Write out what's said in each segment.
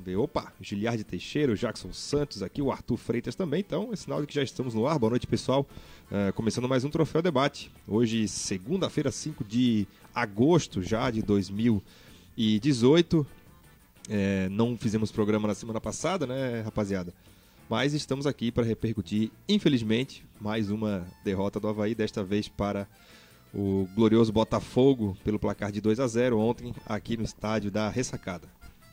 Ver, opa, Giliardi Teixeira, o Jackson Santos aqui, o Arthur Freitas também. Então, é sinal de que já estamos no ar. Boa noite, pessoal. Uh, começando mais um Troféu Debate. Hoje, segunda-feira, 5 de agosto já de 2018. É, não fizemos programa na semana passada, né, rapaziada? Mas estamos aqui para repercutir, infelizmente, mais uma derrota do Havaí, desta vez para o glorioso Botafogo pelo placar de 2 a 0 ontem aqui no estádio da Ressacada.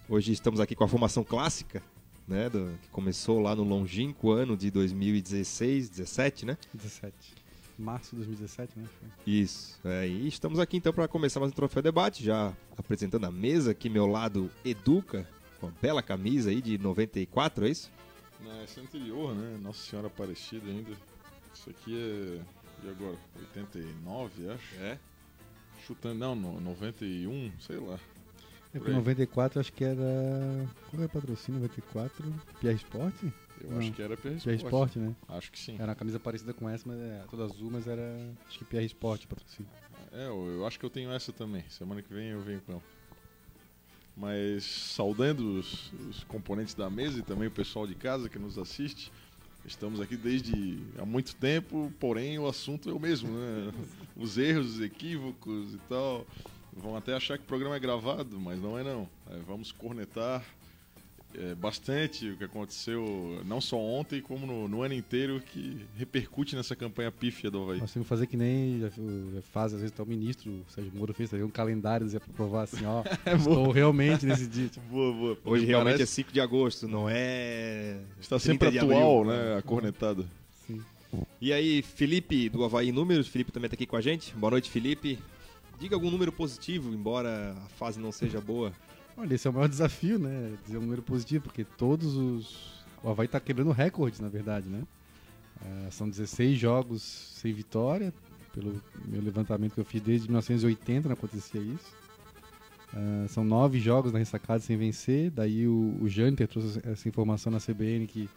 Hoje estamos aqui com a formação clássica, né, do, que começou lá no longínquo ano de 2016, 17, né? 17. Março de 2017, né? Isso. É, e estamos aqui então para começar mais um Troféu Debate, já apresentando a mesa, aqui meu lado Educa, com a bela camisa aí de 94, é isso? Não, essa é anterior, né? Nossa Senhora Aparecida ainda. Isso aqui é. E agora? 89, acho? É? Chutando, não, no 91, sei lá. É porque 94 acho que era. Qual é o patrocínio? 94? Pierre Sport? Eu não. acho que era Pierre Sport. Pierre Sport, né? Acho que sim. Era uma camisa parecida com essa, mas é toda azul, mas era. Acho que Pierre Sport patrocínio. É, eu, eu acho que eu tenho essa também. Semana que vem eu venho com ela. Mas saudando os, os, componentes da mesa e também o pessoal de casa que nos assiste. Estamos aqui desde há muito tempo, porém o assunto é o mesmo, né? Os erros, os equívocos e tal. Vão até achar que o programa é gravado, mas não é não. É, vamos cornetar é, bastante o que aconteceu, não só ontem, como no, no, ano inteiro, que repercute nessa campanha pífia do Havaí. Nós temos que fazer que nem já, já faz, às vezes, até o ministro, o Sérgio Moro fez, um calendário para provar assim, ó, é estou realmente nesse dia. Tipo. Boa, boa. Hoje realmente parece... é 5 de agosto, não é... Está sempre atual, né, a cornetada. Sim. E aí, Felipe, do Havaí Números, Felipe também está aqui com a gente. Boa noite, Felipe. Diga algum número positivo, embora a fase não seja boa. Olha, esse é o maior desafio, né? Dizer um número positivo, porque todos os. O Havaí tá quebrando recordes, na verdade, né? Uh, são 16 jogos sem vitória. Pelo meu levantamento que eu fiz desde 1980 não acontecia isso. Uh, são nove jogos na ressacada sem vencer. Daí o, o trouxe essa informação na CBN que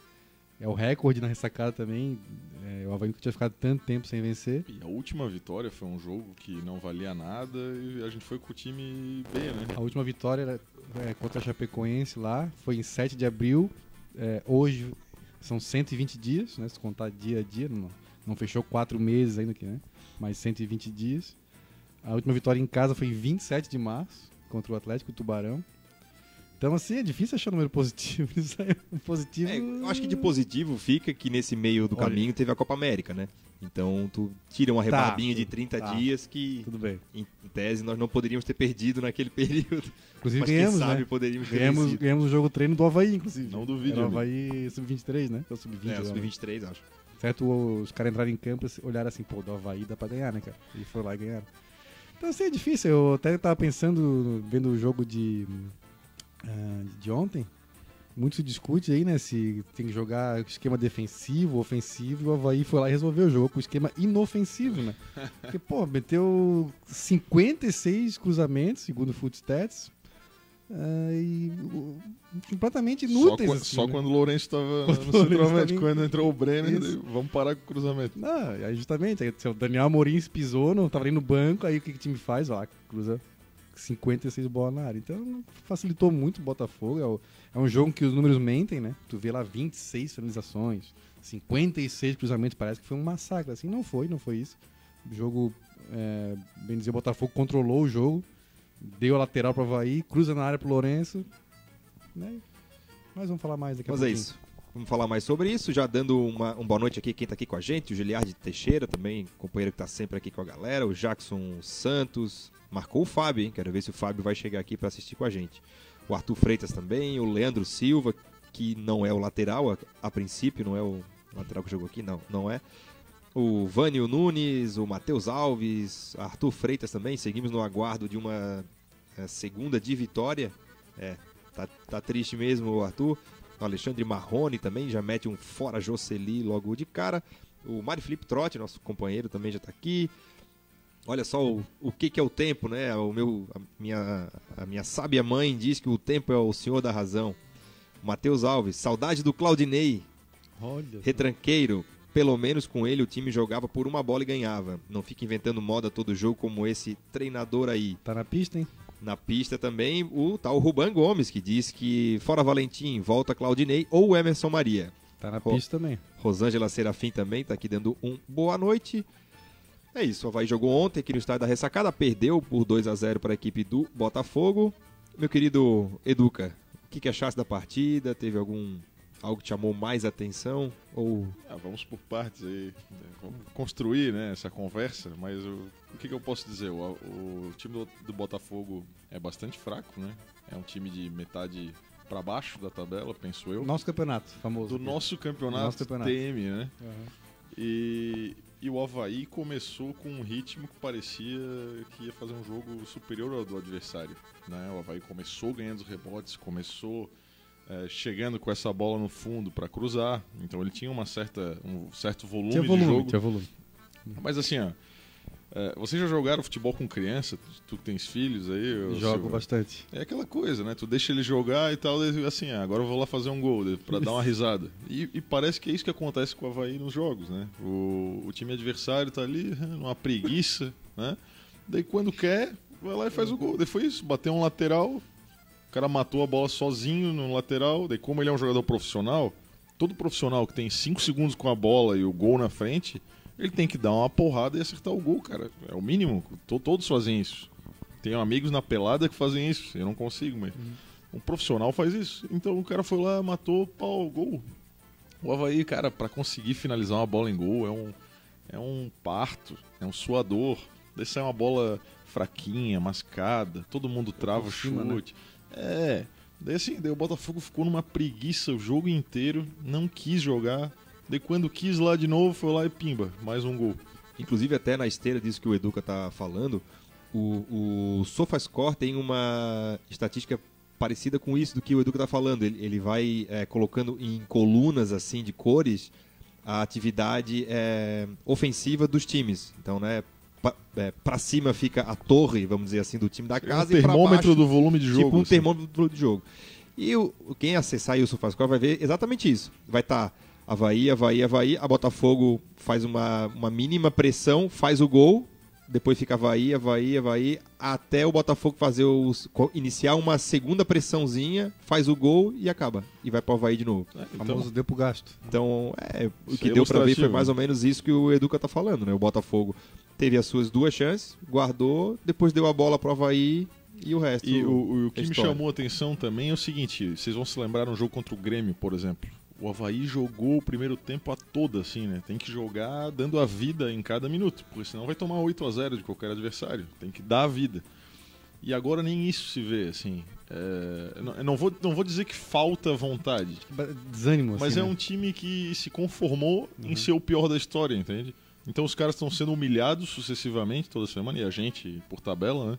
é o recorde na ressacada também. É, o Havaí nunca tinha ficado tanto tempo sem vencer. E a última vitória foi um jogo que não valia nada e a gente foi com o time B, né? A última vitória era é, contra a Chapecoense lá, foi em 7 de abril. É, hoje são 120 dias, né? Se contar dia a dia, não, não fechou quatro meses ainda aqui, né? Mas 120 dias. A última vitória em casa foi em 27 de março contra o Atlético Tubarão. Então, assim, é difícil achar número positivo. Isso aí, positivo... É, eu acho que de positivo fica que nesse meio do Olha. caminho teve a Copa América, né? Então, tu tira uma rebarbinha tá, de 30 tá, dias que, tudo bem. Em, tese, nós não poderíamos ter perdido naquele período. Inclusive, Mas ganhamos, sabe, né? poderíamos ter ganhamos, ganhamos o jogo treino do Havaí, inclusive. Não duvido. Era o Havaí sub-23, né? Ou sub-20. É, sub-23, acho. Certo, os caras entraram em campo e olharam assim, pô, do Havaí dá pra ganhar, né, cara? E foram lá e ganharam. Então, assim, é difícil. Eu até tava pensando, vendo o jogo de uh, de ontem, muito se discute aí, né? Se tem que jogar esquema defensivo, ofensivo, e o Havaí foi lá e resolveu o jogo com esquema inofensivo, né? Porque, pô, meteu 56 cruzamentos, segundo o Footstats. Uh, e uh, completamente inúteis. Só, assim, só né? quando o Lourenço estava no centroavante, quando entrou o Brenner, vamos parar com o cruzamento. Não, aí justamente, aí, o Daniel Amorim pisou, não tava ali no banco, aí o que, que o time faz? Ó, cruza 56 bolas na área. Então facilitou muito o Botafogo. É, o, é, um jogo que os números mentem, né? Tu vê lá 26 finalizações, 56 cruzamentos, parece que foi um massacre. Assim, não foi, não foi isso. O jogo, é, bem dizer, o Botafogo controlou o jogo, deu a lateral para o Havaí, cruza na área para o Lourenço. Né? Mas vamos falar mais daqui a Mas é isso. Vamos falar mais sobre isso, já dando uma, uma boa noite aqui quem está aqui com a gente, o Giliardi Teixeira também, companheiro que está sempre aqui com a galera, o Jackson Santos, Marcou o Fábio, hein? Quero ver se o Fábio vai chegar aqui para assistir com a gente. O Arthur Freitas também, o Leandro Silva, que não é o lateral, a, a princípio, não é o lateral que jogou aqui, não, não é. O Vânio Nunes, o Matheus Alves, Arthur Freitas também. Seguimos no aguardo de uma é, segunda de vitória. É, tá, tá triste mesmo o Arthur. Alexandre Marrone também já mete um fora Jocely logo de cara. O Mário Felipe Trotti, nosso companheiro, também já está aqui. Olha só o, o que, que é o tempo, né? O meu, a, minha, a minha sábia mãe diz que o tempo é o senhor da razão. Matheus Alves, saudade do Claudinei. Olha. Retranqueiro. Pelo menos com ele o time jogava por uma bola e ganhava. Não fica inventando moda todo jogo como esse treinador aí. Tá na pista, hein? Na pista também o tal Ruban Gomes, que diz que fora Valentim, volta Claudinei ou Emerson Maria. Tá na Ro- pista também. Rosângela Serafim também tá aqui dando um boa noite. É isso, o Havaí jogou ontem aqui no estádio da Ressacada, perdeu por 2 a 0 para a equipe do Botafogo. Meu querido Educa, o que, que achasse da partida? Teve algum algo que chamou mais atenção? Ou Ah, vamos por partes aí. né? Vamos construir né, essa conversa, mas o, o que, que eu posso dizer? O, o time do, do Botafogo é bastante fraco, né? É um time de metade para baixo da tabela, penso eu. Nosso campeonato, famoso. do nosso campeonato, Nosso campeonato. TM, né? Aham. E, e o Havaí começou com um ritmo que parecia que ia fazer um jogo superior ao do adversário. Né? O Havaí começou ganhando os rebotes, começou eh, chegando com essa bola no fundo para cruzar. Então ele tinha uma certa, um certo volume, Tinha de volume, jogo. tinha volume. Mas assim, ó, eh, vocês já jogaram futebol com criança? Tu, que tens filhos aí? eu- Jogo bastante. É aquela coisa, né? Tu deixa ele jogar e tal, assim, ah, agora eu vou lá fazer um gol, daí, pra dar uma risada. E, e parece que é isso que acontece com o Havaí nos jogos, né? O, o time adversário tá ali, né, numa preguiça, né? Daí quando quer, vai lá e faz o gol. Daí foi isso, bateu um lateral, o cara matou a bola sozinho no lateral, daí como ele é um jogador profissional, todo profissional que tem 5 segundos com a bola e o gol na frente, ele tem que dar uma porrada e acertar o gol, cara. É o mínimo, to- todos fazem isso. Tenho amigos na pelada que fazem isso. Eu não consigo, mas um profissional faz isso. Então o cara foi lá, matou, pau, gol. O Havaí, cara, pra conseguir finalizar uma bola em gol é um, é um parto, é um suador. Daí sai uma bola fraquinha, mascada, todo mundo trava o por cima, né? É. Daí assim, daí o Botafogo ficou numa preguiça o jogo inteiro, não quis jogar. Daí quando quis lá de novo, foi lá e pimba, mais um gol. Inclusive, até na esteira disso que o Educa tá falando, o, o SofaScore tem uma estatística parecida com isso do que o Educa tá falando. Ele, ele vai é, colocando em colunas assim de cores a atividade é, ofensiva dos times. Então, né, para cima fica a torre, vamos dizer assim, do time da É um casa e para termômetro baixo do volume de jogo. tipo um assim. termômetro de jogo. E o, quem acessar aí o SofaScore vai ver exatamente isso. Vai estar Havaí, Havaí, Havaí. A Botafogo faz uma, uma mínima pressão, faz o gol. Depois fica Havaí, Havaí, Havaí. Até o Botafogo fazer os, co- iniciar uma segunda pressãozinha, faz o gol e acaba. E vai para o Havaí de novo. É, O então, famoso deu pro gasto. Então, é, o que é deu para ver foi mais ou menos isso que o Educa tá falando, né? O Botafogo teve as suas duas chances, guardou, depois deu a bola pro Havaí e o resto. E o, o- o que é me chamou a atenção também é o seguinte: vocês vão se lembrar um jogo contra o Grêmio, por exemplo. O Havaí jogou o primeiro tempo a toda, assim, né? Tem que jogar dando a vida em cada minuto, porque senão vai tomar 8 a 0 de qualquer adversário. Tem que dar a vida. E agora nem isso se vê, assim. É, não, não vou, não vou dizer que falta vontade, Desânimo, mas assim, é né? um time que se conformou em ser o pior da história, entende? Então os caras estão sendo humilhados sucessivamente toda semana, e a gente por tabela, né?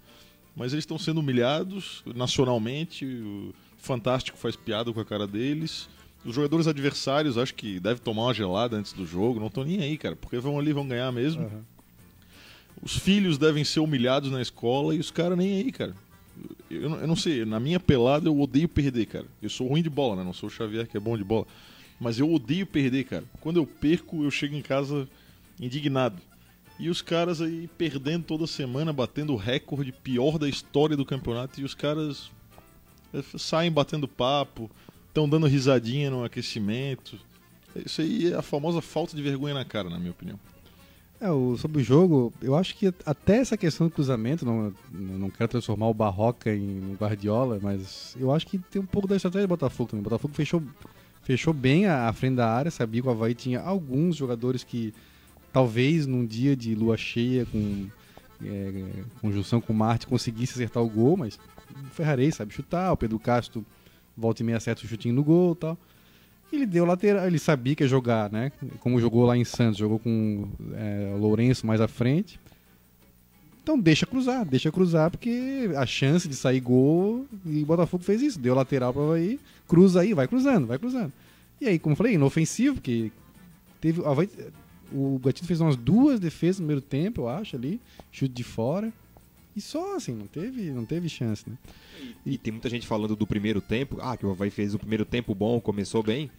Mas eles estão sendo humilhados nacionalmente, o Fantástico faz piada com a cara deles. Os jogadores adversários acho que devem tomar uma gelada antes do jogo, não estão nem aí, cara, porque vão ali vão ganhar mesmo. Aham. Os filhos devem ser humilhados na escola e os caras nem aí, cara. Eu, não- eu não sei, na minha pelada eu odeio perder, cara. Eu sou ruim de bola, né? Não sou o Xavier que é bom de bola. Mas eu odeio perder, cara. Quando eu perco, eu chego em casa indignado. E os caras aí perdendo toda semana, batendo o recorde pior da história do campeonato. E os caras eh, saem batendo papo, estão dando risadinha no aquecimento. Isso aí é a famosa falta de vergonha na cara, na minha opinião. É, o, sobre o jogo, eu acho que até essa questão do cruzamento, não, não quero transformar o Barroca em Guardiola, mas eu acho que tem um pouco da estratégia do Botafogo também. O Botafogo fechou, fechou bem a, a frente da área, sabia que o Havaí tinha alguns jogadores que talvez num dia de lua cheia, com é, conjunção com Marte, conseguisse acertar o gol, mas o Ferrarei sabe chutar, o Pedro Castro volta e meia acerta o chutinho no gol e tal. Ele deu lateral, ele sabia que ia jogar, né? Como jogou lá em Santos, jogou com é, o Lourenço mais à frente. Então deixa cruzar, deixa cruzar, porque a chance de sair gol, e o Botafogo fez isso, deu lateral para Havaí, cruza aí, vai cruzando, vai cruzando. E aí, como eu falei, inofensivo, porque teve, o Gatito fez umas duas defesas no primeiro tempo, eu acho, ali, chute de fora. E só assim, não teve, não teve chance, né? E tem muita gente falando do primeiro tempo. Ah, que o Havaí fez o primeiro tempo bom, começou bem.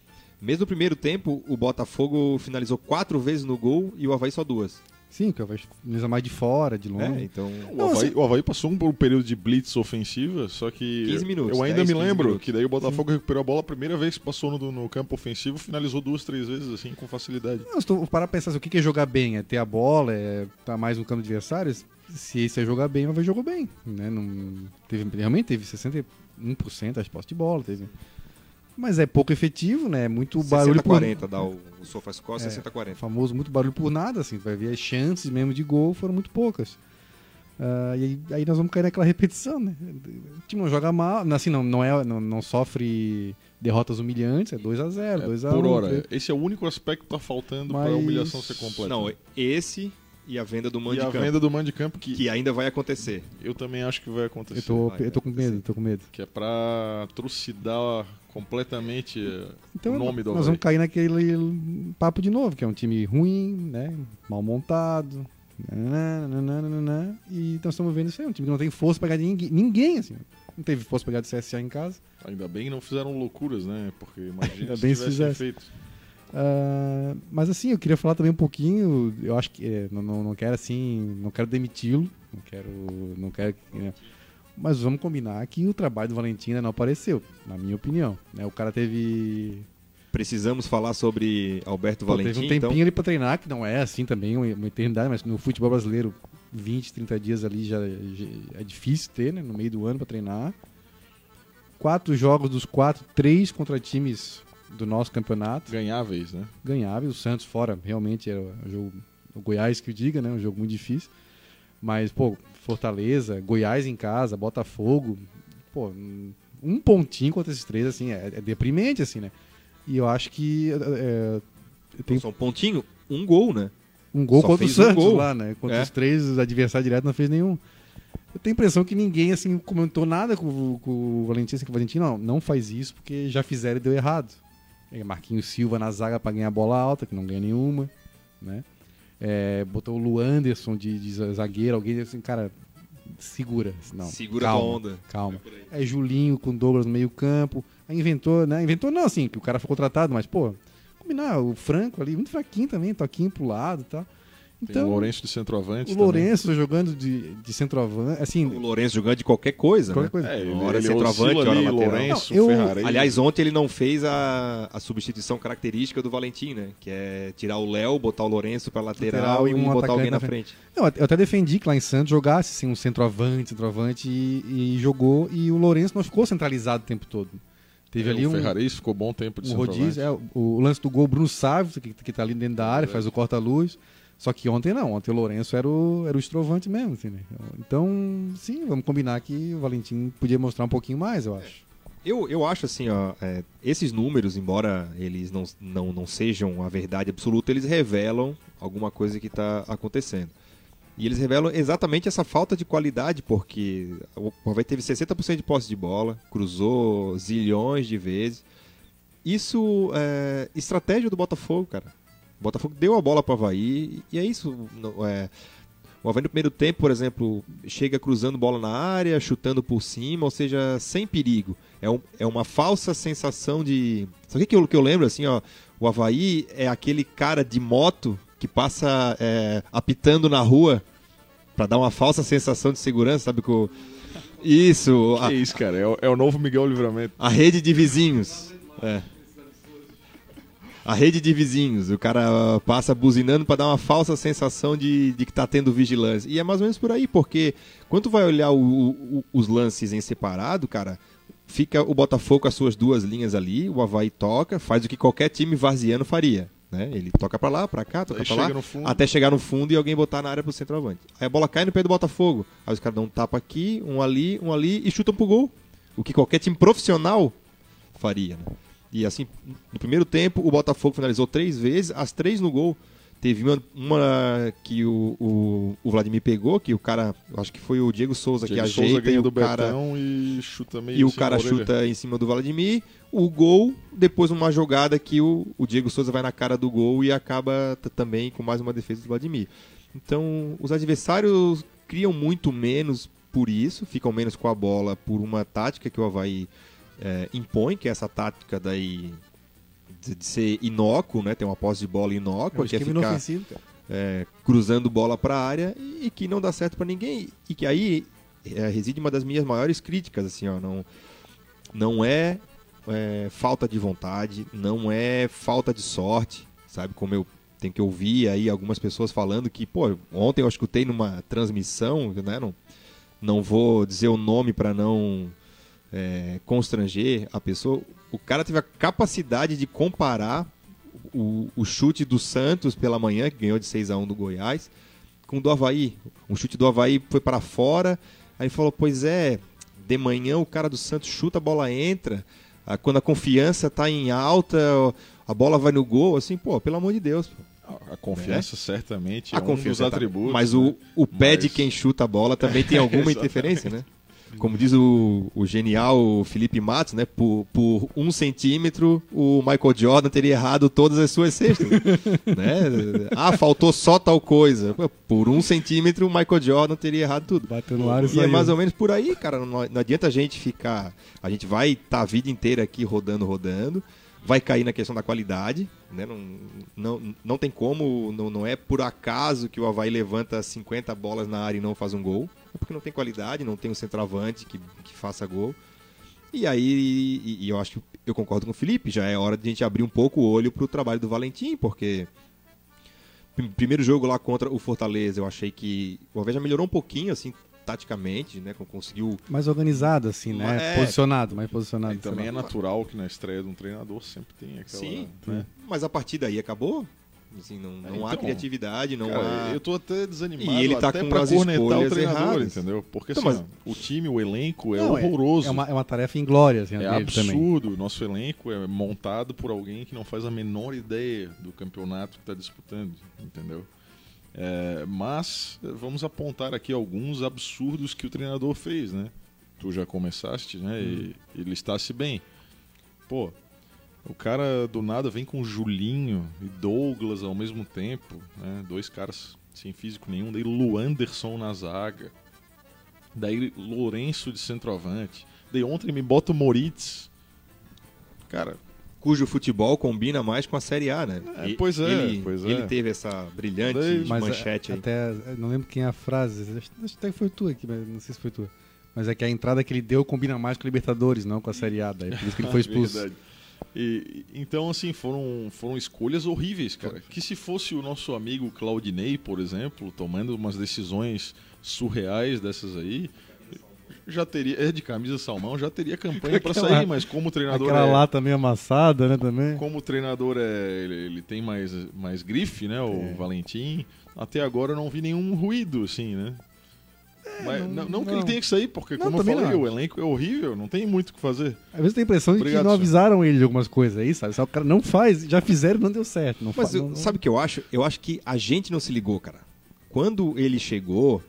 Mesmo no primeiro tempo, o Botafogo finalizou quatro vezes no gol e o Havaí só duas. Sim, que o Havaí finaliza mais de fora, de longe. É, então. O Havaí, o Havaí passou um, por um período de blitz ofensiva, só que 15 minutos, eu ainda 10, me 15 lembro minutos. que daí o Botafogo recuperou a bola a primeira vez que passou no, no campo ofensivo, finalizou duas, três vezes assim com facilidade. Não, se tu parar pra pensar assim, o que que é jogar bem? É ter a bola, é estar mais no campo adversário? Se é jogar bem, Havaí jogou bem. Né? Não, teve, realmente teve 61% as postes de bola. Teve, mas é pouco efetivo, né? É muito barulho por 60-40 dá o, o SofaScore, É. 60-40. famoso muito barulho por nada, assim, vai ver as chances mesmo de gol foram muito poucas. Ah, e aí, aí nós vamos cair naquela repetição, né? O time não joga mal, assim, não, não, é, não, não sofre derrotas humilhantes, é 2x0, É, 2x1. por hora. Esse é o único aspecto que tá faltando para a Mas- humilhação ser completa. Não, esse e a venda do e Mande a Campo, venda do man de campo que, que ainda vai acontecer. eu também acho que vai acontecer. Eu tô, vai eu tô com medo, tô com medo. Que é pra trucidar completamente Então o nome do nós Havaí. vamos cair naquele papo de novo, que é um time ruim, né? Mal montado. nananana, e nós estamos vendo isso aí, um time que não tem força pra ganhar de ninguém, ninguém assim. Não teve força pra ganhar do CSA em casa. Ainda bem que não fizeram loucuras, né? Porque imagina Ainda se bem se tivessem fizesse. feito. Ah, mas assim, eu queria falar também um pouquinho. Eu acho que é, não, não, não quero assim, não quero demiti-lo, não quero, não quero. é, mas vamos combinar que o trabalho do Valentim ainda não apareceu, na minha opinião. né? O cara teve, Precisamos falar sobre Alberto pô, Valentim, teve um tempinho então. ali pra treinar, que não é assim também uma, eternidade, mas no futebol brasileiro 20, 30 dias ali já, já é difícil ter, né? No meio do ano pra treinar. Quatro jogos dos quatro, três contra times do nosso campeonato. Ganháveis, né? ganhável. O Santos fora realmente era um jogo. O Goiás que eu diga, né? Um jogo muito difícil. Mas, pô, Fortaleza, Goiás em casa, Botafogo. Pô, um pontinho contra esses três, assim, é, é deprimente, assim, né? E eu acho que. é, tem Só um pontinho, um gol, né? um gol Só contra o um Santos gol. lá, né? Contra É. os três, os adversários diretos não fez nenhum. Eu tenho a impressão que ninguém, assim, comentou nada com, o- com o Valentim, assim, que o Valentim, não, não faz isso porque já fizeram e deu errado. É, Marquinhos Silva na zaga pra ganhar bola alta, que não ganha nenhuma, né? É, botou o Luanderson de, de zagueiro, alguém assim, cara, segura. Não, Segura calma, tua onda. Calma. É Julinho com Douglas no meio campo. Aí inventou, né? Inventou não, assim, que o cara foi contratado, mas, pô, combinar, o Franco ali, muito fraquinho também, toquinho pro lado e Tem o Então, Lourenço de centroavante. o também. Lourenço jogando de, de centroavante, assim, O Lourenço jogando de qualquer coisa, qualquer né? coisa. É, ele, Hora ele centroavante, hora ali, lateral. Lourenço, Não, eu- Ferrari. Aliás, ontem ele não fez a, a substituição característica do Valentim, né? Que é tirar o Léo, botar o Lourenço pra lateral, Lateral e um botar alguém na frente. Não, eu até defendi que lá em Santos jogasse assim, um centroavante, centroavante e, e jogou, e o Lourenço não ficou centralizado o tempo todo. Teve ali o um, Ferrari ficou bom tempo de um centroavante. rodízio, é, o, o lance do gol, Bruno Sávio, que, que tá ali dentro da área, faz o corta-luz. Só que ontem não, ontem o Lourenço era o, era o estrovante mesmo, assim, né? Então, sim, vamos combinar que o Valentim podia mostrar um pouquinho mais, eu acho. Eu, eu acho assim, ó, é, esses números, embora eles não, não, não sejam a verdade absoluta, eles revelam alguma coisa que está acontecendo. E eles revelam exatamente essa falta de qualidade, porque o Havaí teve 60% de posse de bola, cruzou zilhões de vezes. Isso é estratégia do Botafogo, cara. O Botafogo deu a bola para o Havaí e é isso. é, o Havaí no primeiro tempo, por exemplo, chega cruzando bola na área, chutando por cima, ou seja, sem perigo. É, um- é uma falsa sensação de. Sabe o que eu, que eu lembro assim, ó? O Havaí é aquele cara de moto que passa é, apitando na rua pra dar uma falsa sensação de segurança, sabe? Com... Isso, a, Que isso, cara? É, o- é o novo Miguel Livramento. a rede de vizinhos. É. A rede de vizinhos. O cara passa buzinando pra dar uma falsa sensação de, de que tá tendo vigilância. E é mais ou menos por aí, porque quando vai olhar o- o- os lances em separado, cara, fica o Botafogo com as suas duas linhas ali, o Havaí toca, faz o que qualquer time varziano faria. Né? Ele toca pra lá, pra cá, toca Aí pra lá, até chegar no fundo e alguém botar na área pro centroavante. Aí a bola cai no pé do Botafogo. Aí os caras dão um tapa aqui, um ali, um ali e chutam pro gol. O que qualquer time profissional faria, né? E assim, no primeiro tempo, o Botafogo finalizou três vezes, as três no gol. Teve uma, uma que o, o, o Vladimir pegou, que o cara, acho que foi o Diego Souza Diego que Souza ajeita e ganha o do cara, Betão e chuta meio e o cara chuta em cima do Vladimir. O gol, depois uma jogada que o, o Diego Souza vai na cara do gol e acaba também com mais uma defesa do Vladimir. Então, os adversários criam muito menos por isso, ficam menos com a bola por uma tática que o Havaí é, impõe, que é essa tática daí de, de ser inócuo, né? Ter uma posse de bola É inócua, o que é ficar é, cruzando bola para a área e que não dá certo para ninguém. E que aí é, reside uma das minhas maiores críticas, assim, ó, não, não é, é, falta de vontade, não é falta de sorte, sabe? Como eu tenho que ouvir aí algumas pessoas falando que, pô, ontem eu escutei numa transmissão, né? Não, não vou dizer o nome para não é, constranger a pessoa. O cara teve a capacidade de comparar o, o chute do Santos pela manhã, que ganhou de 6 a 1 do Goiás, com o do Havaí. Um chute do Havaí foi para fora, aí falou: Pois é, de manhã o cara do Santos chuta, a bola entra. Quando a confiança está em alta, a bola vai no gol, assim, pô, pelo amor de Deus. A confiança é? certamente a é um confiança dos tá- atributos. Mas né? o, o pé mas... de quem chuta a bola também tem alguma interferência, né? Como diz o, o genial Felipe Matos, né? Por, por, um centímetro, o Michael Jordan teria errado todas as suas cestas. né? Ah, faltou só tal coisa. Por um centímetro, o Michael Jordan teria errado tudo. Bateu no ar e, e é mais ou menos por aí, cara. Não, não adianta a gente ficar. A gente vai estar tá a vida inteira aqui rodando, rodando. Vai cair na questão da qualidade, né? Não, não, não tem como, não, não é por acaso que o Havaí levanta 50 bolas na área e não faz um gol é porque não tem qualidade, não tem um centroavante que, que faça gol. E aí, e, e eu acho que eu concordo com o Felipe, já é hora de a gente abrir um pouco o olho para o trabalho do Valentim, porque primeiro jogo lá contra o Fortaleza, eu achei que o Alves já melhorou um pouquinho, assim, taticamente, né? Conseguiu. Mais organizado, assim, né? É... Posicionado, mais posicionado. E também é natural que na estreia de um treinador sempre tem aquela. Sim, né? mas a partir daí acabou. Assim, não, não então, há criatividade, não cara, há. Eu tô até desanimado. E ele tá até com pra as cornetar o treinador, erradas. entendeu? Porque então, assim, mas... o time, o elenco é não, horroroso. É, uma, é uma tarefa inglória, assim, É absurdo. Também. Nosso elenco é montado por alguém que não faz a menor ideia do campeonato que está disputando, entendeu? É, mas vamos apontar aqui alguns absurdos que o treinador fez, né? Tu já começaste, né? Hum. E, e listasse bem. Pô, o cara do nada vem com Julinho e Douglas ao mesmo tempo, né? Dois caras sem físico nenhum. Daí Luanderson na zaga. Daí Lourenço de centroavante. Daí ontem me bota o Moritz. Cara. Cujo futebol combina mais com a Série A, né? É, pois é, ele, pois é. Ele teve essa brilhante Daí, manchete aí. Até, não lembro quem é a frase, acho que foi tu aqui, mas não sei se foi tu. Mas é que a entrada que ele deu combina mais com a Libertadores, não com a Série A. Daí, por isso que ele foi expulso. Verdade. E, então, assim, foram, foram escolhas horríveis, cara. Que se fosse o nosso amigo Claudinei, por exemplo, tomando umas decisões surreais dessas aí, já teria, é de camisa salmão, já teria campanha para sair, mas como treinador aquela é, lata meio amassada, né, também. Como o treinador é, ele, ele, tem mais mais grife, né, o é. Valentim, até agora eu não vi nenhum ruído assim, né? É, Mas, não, não, não, que ele tenha que sair, porque, como eu falei, o elenco é horrível, não tem muito o que fazer. Às vezes tem a impressão Obrigado, de que não avisaram ele de algumas coisas aí, sabe? Só o cara não faz, já fizeram não deu certo. Não Mas fa... eu, sabe o que eu acho? Eu acho que a gente não se ligou, cara. Quando ele chegou,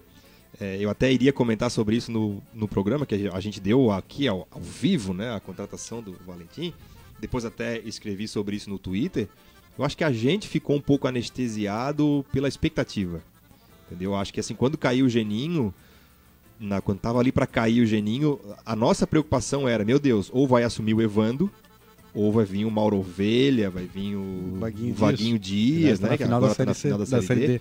é, eu até iria comentar sobre isso no, no programa que a gente deu aqui ao, ao vivo, né? A contratação do Valentim. Depois até escrevi sobre isso no Twitter. Eu acho que a gente ficou um pouco anestesiado pela expectativa. Entendeu? Eu acho que assim, quando caiu o Geninho, na, quando tava ali para cair o Geninho, a nossa preocupação era, meu Deus, ou vai assumir o Evando, ou vai vir o Mauro Ovelha, vai vir o Vaguinho, o Vaguinho Dias, Dias né? Que final agora da tá na final da, da série, D. D.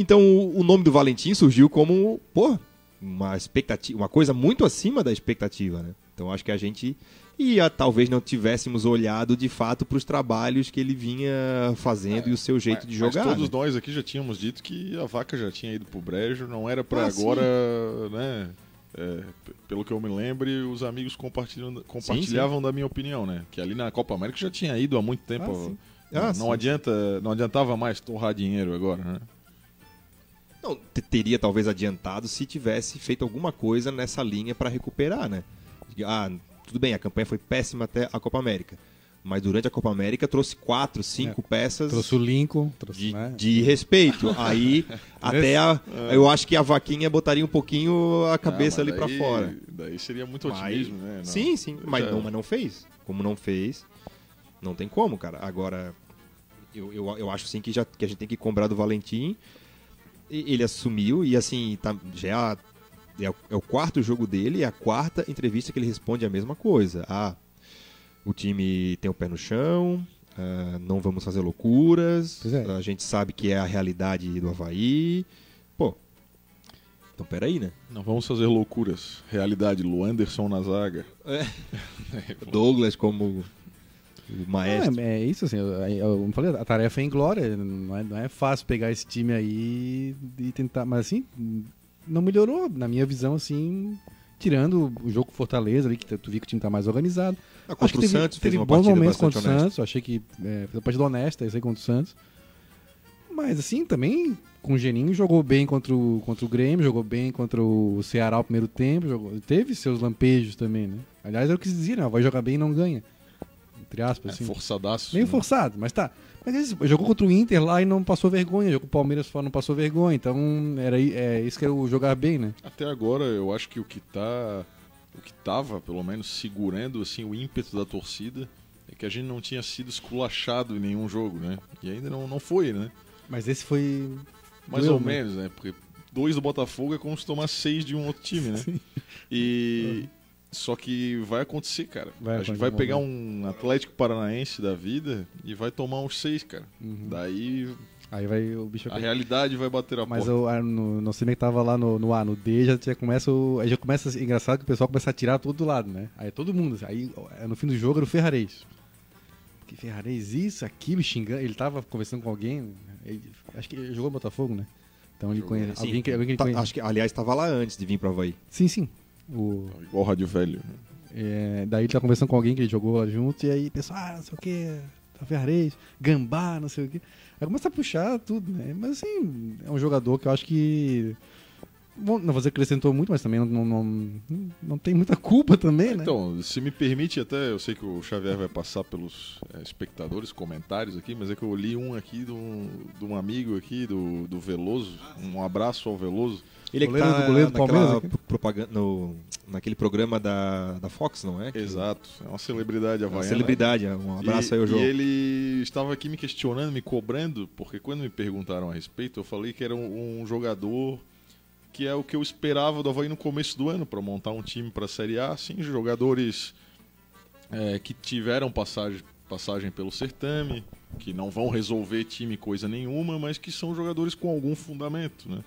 Então o nome do Valentim surgiu como, pô, uma expectativa, uma coisa muito acima da expectativa, né? Então acho que a gente e a, talvez não tivéssemos olhado de fato para os trabalhos que ele vinha fazendo é, e o seu jeito mas, de jogar. Mas todos né? nós aqui já tínhamos dito que a vaca já tinha ido pro brejo, não era para ah, agora, sim. né? É, pelo que eu me lembre, os amigos compartilhavam, compartilhavam sim, sim. da minha opinião, né? Que ali na Copa América já tinha ido há muito tempo. Ah, não, ah, adianta, não adiantava mais torrar dinheiro agora, né? Não, teria talvez adiantado se tivesse feito alguma coisa nessa linha para recuperar, né? Ah, tudo bem, a campanha foi péssima até a Copa América. Mas durante a Copa América trouxe quatro, cinco é. peças. Trouxe o Lincoln. Trouxe, de, né? de respeito. Aí, até a, é. eu acho que a vaquinha botaria um pouquinho a cabeça ah, ali para fora. Daí seria muito otimismo, mas, né? Não. Sim, sim. Mas não, mas não fez. Como não fez, não tem como, cara. Agora, eu, eu, eu acho sim que, já, que a gente tem que cobrar do Valentim. Ele assumiu e assim, tá, já é o, é o quarto jogo dele, é a quarta entrevista que ele responde a mesma coisa. Ah, o time tem o pé no chão, ah, não vamos fazer loucuras. É. A gente sabe que é a realidade do Havaí. Pô, então peraí, né? Não vamos fazer loucuras. Realidade, Luanderson na zaga. Douglas como o maestro. É, é isso, assim, eu, eu, falei, a tarefa é inglória, não é, não é fácil pegar esse time aí e tentar, mas assim, não melhorou, na minha visão, assim, tirando o jogo com Fortaleza ali, que tu viu que o time tá mais organizado. Ah, Acho que o teve, Santos teve bons momentos contra o. Santos, eu achei que é, fez uma partida honesta, isso aí contra o Santos. Mas assim, também com o Geninho jogou bem contra o, contra o Grêmio, jogou bem contra o Ceará o primeiro tempo, jogou, teve seus lampejos também, né? Aliás, é o que se dizia, né? Vai jogar bem e não ganha. Entre aspas, É, assim. forçadaço. Meio né? forçado, mas tá. Mas jogou contra o Inter lá e não passou vergonha. Jogou com o Palmeiras fora não passou vergonha. Então, era é, isso que é o jogar bem, né? Até agora, eu acho que o que tá. O que tava, pelo menos, segurando assim, o ímpeto da torcida é que a gente não tinha sido esculachado em nenhum jogo, né? E ainda não, não foi, né? Mas esse foi. Mais Doeu, ou menos, né? Porque dois do Botafogo é como se tomar seis de um outro time, né? Sim. E. Só que vai acontecer, cara. Vai a gente vai pegar um Atlético Paranaense da vida e vai tomar uns seis, cara. Uhum. Daí Aí vai o bicho a realidade vai bater a Mas porta. o, a- no, no cine que tava lá no, no A, no D, já, já começa o. Aí já começa. assim, Engraçado que o pessoal começa a tirar todo do lado, né? Aí todo mundo. Aí ó, no fim do jogo era o Ferrarez. Que Ferrarez, isso, aquilo, xingando. Ele tava conversando com alguém. ele- acho que ele jogou Botafogo, né? Então ele conhece. Alguém que, alguém que ele tá- conhece. acho que, aliás, estava lá antes de vir para Havaí. Sim, sim. O, Igual o Rádio Velho. né? É, daí ele tá conversando com alguém que ele jogou lá junto, e aí pessoal, ah, não sei o que, tá Ferrarez, Gambá, não sei o que. Aí começa a puxar tudo, né? Mas assim, é um jogador que eu acho que. Bom, não vou dizer que acrescentou muito, mas também não, não, não, não tem muita culpa também, né? Então, se me permite até, eu sei que o Xavier vai passar pelos é, espectadores, comentários aqui, mas é que eu li um aqui de um, de um amigo aqui, do, do Veloso. Um abraço ao Veloso. Ele é que tá goleiro do Palmeiras aqui? pro- propaganda, no, naquele programa da, da Fox, não é? Que- Exato, é uma celebridade é uma havaiana. celebridade. Um abraço e, aí ao João. E ele estava aqui me questionando, me cobrando, porque quando me perguntaram a respeito, eu falei que era um, um jogador que é o que eu esperava do Havaí no começo do ano, para montar um time para a Série A. Sim, jogadores é, que tiveram passagem, passagem pelo certame, que não vão resolver time coisa nenhuma, mas que são jogadores com algum fundamento, né?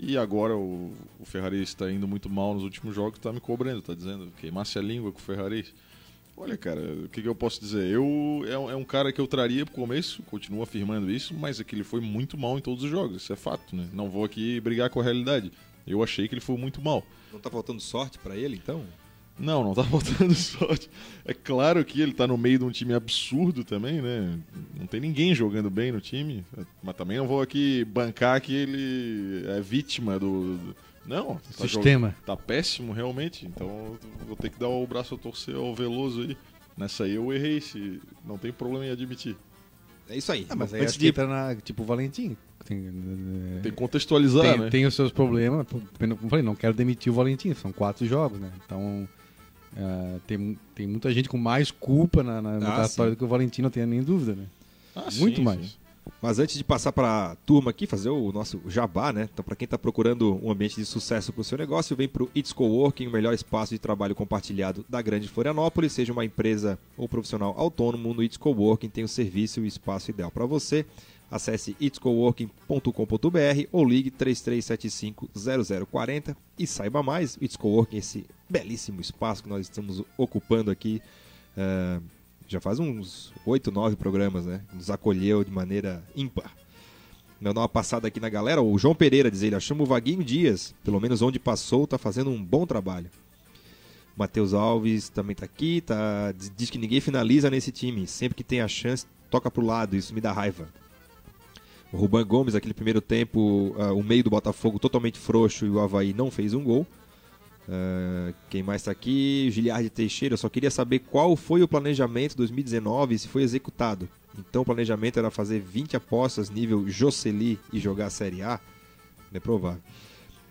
E agora o, o Ferrari está indo muito mal nos últimos jogos, está me cobrando, está dizendo queimasse a língua com o Ferrari. Olha, cara, o que, que eu posso dizer? Eu é, um- é um cara que eu traria pro começo, continuo afirmando isso, mas é que ele foi muito mal em todos os jogos, isso é fato, né? Não vou aqui brigar com a realidade. Eu achei que ele foi muito mal. Não tá faltando sorte para ele, então? Não, não tá faltando sorte. É claro que ele tá no meio de um time absurdo também, né? Não tem ninguém jogando bem no time, mas também não vou aqui bancar que ele é vítima do. do- não, tá Sistema. jogando- tá péssimo realmente, então eu vou ter que dar o braço a torcer ao Veloso aí. Nessa aí eu errei, se não tem problema em admitir. É isso aí. Ah, mas aí Antes acho de- que entra na. Tipo o Valentim. Tem, é, Tem que contextualizar, tem, né? tem os seus problemas. Como eu falei, não quero demitir o Valentim, são quatro jogos, né? Então. É, tem, tem muita gente com mais culpa na, na, Ah, do que o Valentim, não tenha nem dúvida, né? Ah, muito sim, mais. sim. Mas antes de passar para a turma aqui, fazer o nosso jabá, né? Então, para quem está procurando um ambiente de sucesso para o seu negócio, vem para o It's Coworking, o melhor espaço de trabalho compartilhado da Grande Florianópolis. Seja uma empresa ou profissional autônomo, no It's Coworking tem o serviço e o espaço ideal para você. Acesse itscoworking.com.br ou ligue 33750040 e saiba mais. It's Coworking, esse belíssimo espaço que nós estamos ocupando aqui. eh, já faz uns 8, 9 programas, né? Nos acolheu de maneira ímpar. Vou dar uma passada aqui na galera. O João Pereira diz ele, achamos o Vaguinho Dias, pelo menos onde passou, tá fazendo um bom trabalho. Matheus Alves também tá aqui, tá, diz que ninguém finaliza nesse time. Sempre que tem a chance, toca pro lado, isso me dá raiva. O Ruban Gomes, aquele primeiro tempo, ah, o meio do Botafogo totalmente frouxo e o Havaí não fez um gol. Ah, quem mais está aqui? Giliardi Teixeira. Eu só queria saber qual foi o planejamento 2019 e se foi executado. Então o planejamento era fazer 20 apostas nível Jocely e jogar a Série A? É provável.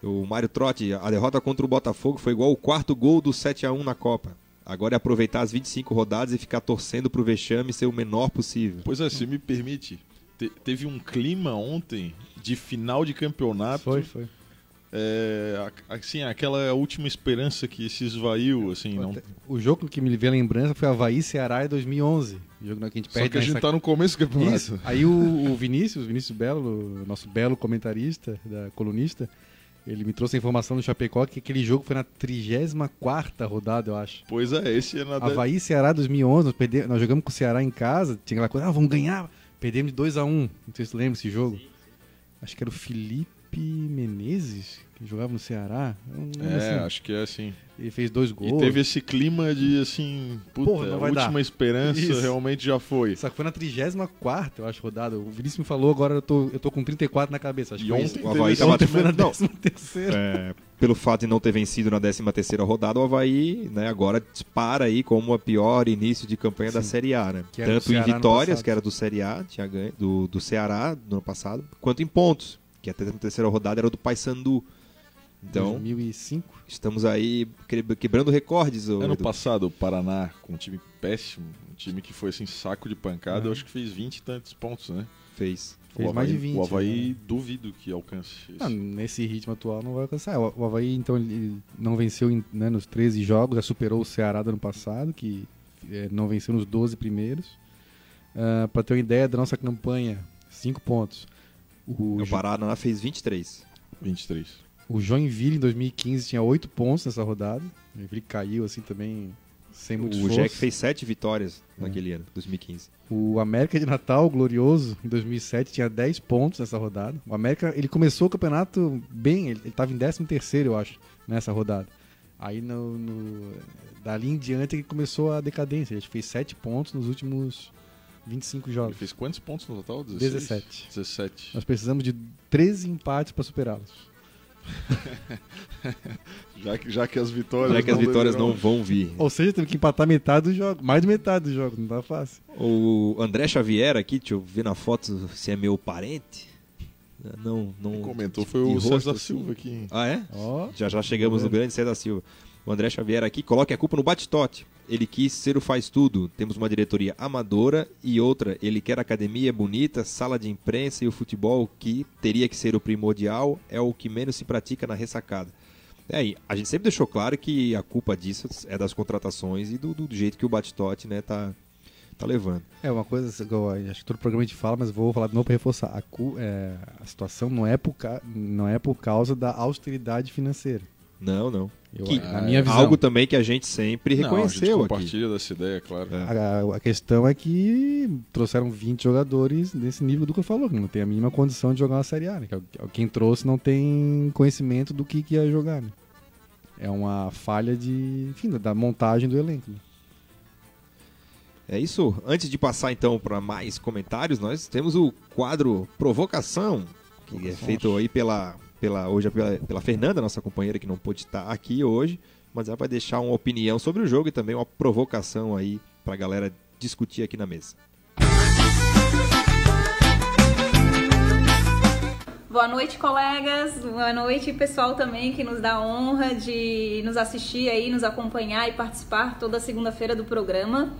O Mário Trotti, a derrota contra o Botafogo foi igual o quarto gol do 7 a 1 na Copa. Agora é aproveitar as 25 rodadas e ficar torcendo pro vexame ser o menor possível. Pois é, se me permite, te- teve um clima ontem de final de campeonato Foi, foi. é, assim, aquela última esperança que se esvaiu, assim, não... O jogo que me veio a lembrança foi Havaí Ceará em 2011. O jogo que a gente Só perde que a gente nessa- tá no começo do campeonato. Isso. Aí o, o Vinícius, Vinícius Belo, nosso belo comentarista, da colunista, ele me trouxe a informação do Chapecó que aquele jogo foi na 34ª rodada, eu acho. Pois é, esse é na... Havaí Ceará 2011, nós, perde... nós jogamos com o Ceará em casa, tinha aquela coisa, ah, vamos ganhar. Perdemos de 2 a 1 Não sei se você lembra desse jogo. Acho que era o Felipe Menezes, que jogava no Ceará. Um- É, assim, acho que é assim. Ele fez dois E gols. teve esse clima de, assim, puta, Porra, não a última dar. esperança Isso. realmente já foi. Só que foi na 34 eu acho, rodada. O Vinícius me falou, agora eu tô, eu tô com 34 na cabeça. Acho E que foi ontem. O Havaí tava- Ontem foi na Não. 13 terceira. É, pelo fato de não ter vencido na 13 terceira rodada, o Havaí né, agora dispara aí como a pior início de campanha da Sim. Série A, né? Tanto em vitórias, que era do Série A, tinha ganho, do, do Ceará no ano passado, quanto em pontos, que a 13 terceira rodada era do Paysandu. Então, 2005. estamos aí que- quebrando recordes. ô Ano Edu. passado, o Paraná, com um time péssimo, um time que foi, assim, saco de pancada, Uhum. eu acho que fez 20 e tantos pontos, né? Fez. Fez o mais Havaí, de 20, O Havaí né? duvido que alcance isso. Ah, nesse ritmo atual não vai alcançar. O o Havaí, então, ele não venceu em- né, nos 13 jogos, já superou o Ceará do ano passado, que eh, não venceu nos 12 primeiros. Ah, Pra ter uma ideia da nossa campanha, 5 pontos. O, O Jo- Paraná fez 23. 23. o Joinville em 2015 tinha 8 pontos nessa rodada. O Joinville caiu assim também, sem muito O esforço. Jack fez 7 vitórias É. naquele ano, 2015. O América de Natal, glorioso, em 2007, tinha 10 pontos nessa rodada. O América, ele começou o campeonato bem, ele, ele tava em 13º, eu acho, nessa rodada. Aí, no, no- dali em diante, ele começou a decadência. Ele fez 7 pontos nos últimos 25 Ele jogos. fez quantos pontos no total? 16? 17. 17. Nós precisamos de 13 empates para superá-los. Já que, já que as vitórias. Já que as não vitórias não vão vir. Ou seja, teve que empatar metade dos jogos, mais de metade dos jogos, não tá fácil. O André Xavier aqui, deixa eu ver na foto se é meu parente. Não, não. Quem comentou foi o César assim. Silva aqui. Ah, é? Ó, Já já chegamos no grande César Silva. O André Xavier aqui coloca a culpa no Batistote. Ele quis ser o faz tudo. Temos uma diretoria amadora e outra, ele quer academia bonita, sala de imprensa e o futebol que teria que ser o primordial é o que menos se pratica na ressacada. É, a gente sempre deixou claro que a culpa disso é das contratações e do, do jeito que o Batistote né, tá, tá levando. É uma coisa eu acho que todo programa a gente fala, mas vou falar de novo para reforçar. A, cu- é, a situação não é, por não é por causa da austeridade financeira. Não, não. Eu- Que- na minha visão. Algo também que a gente sempre Não, a gente reconheceu aqui. compartilha dessa ideia, claro. É. A, a questão é que trouxeram 20 jogadores nesse nível do que eu falou, que não tem a mínima condição de jogar uma Série A. Né? É o- Quem trouxe não tem conhecimento do que, que ia jogar. Né? É uma falha de, enfim, da montagem do elenco. né? É isso. Antes de passar então para mais comentários, nós temos o quadro Provocação, que é Provocação. feito aí pela, pela hoje é pela, pela Fernanda, nossa companheira que não pôde estar aqui hoje, mas ela vai deixar uma opinião sobre o jogo e também uma provocação aí para a galera discutir aqui na mesa. Boa noite, colegas. Boa noite, pessoal também que nos dá a honra de nos assistir aí, nos acompanhar e participar toda segunda-feira do programa.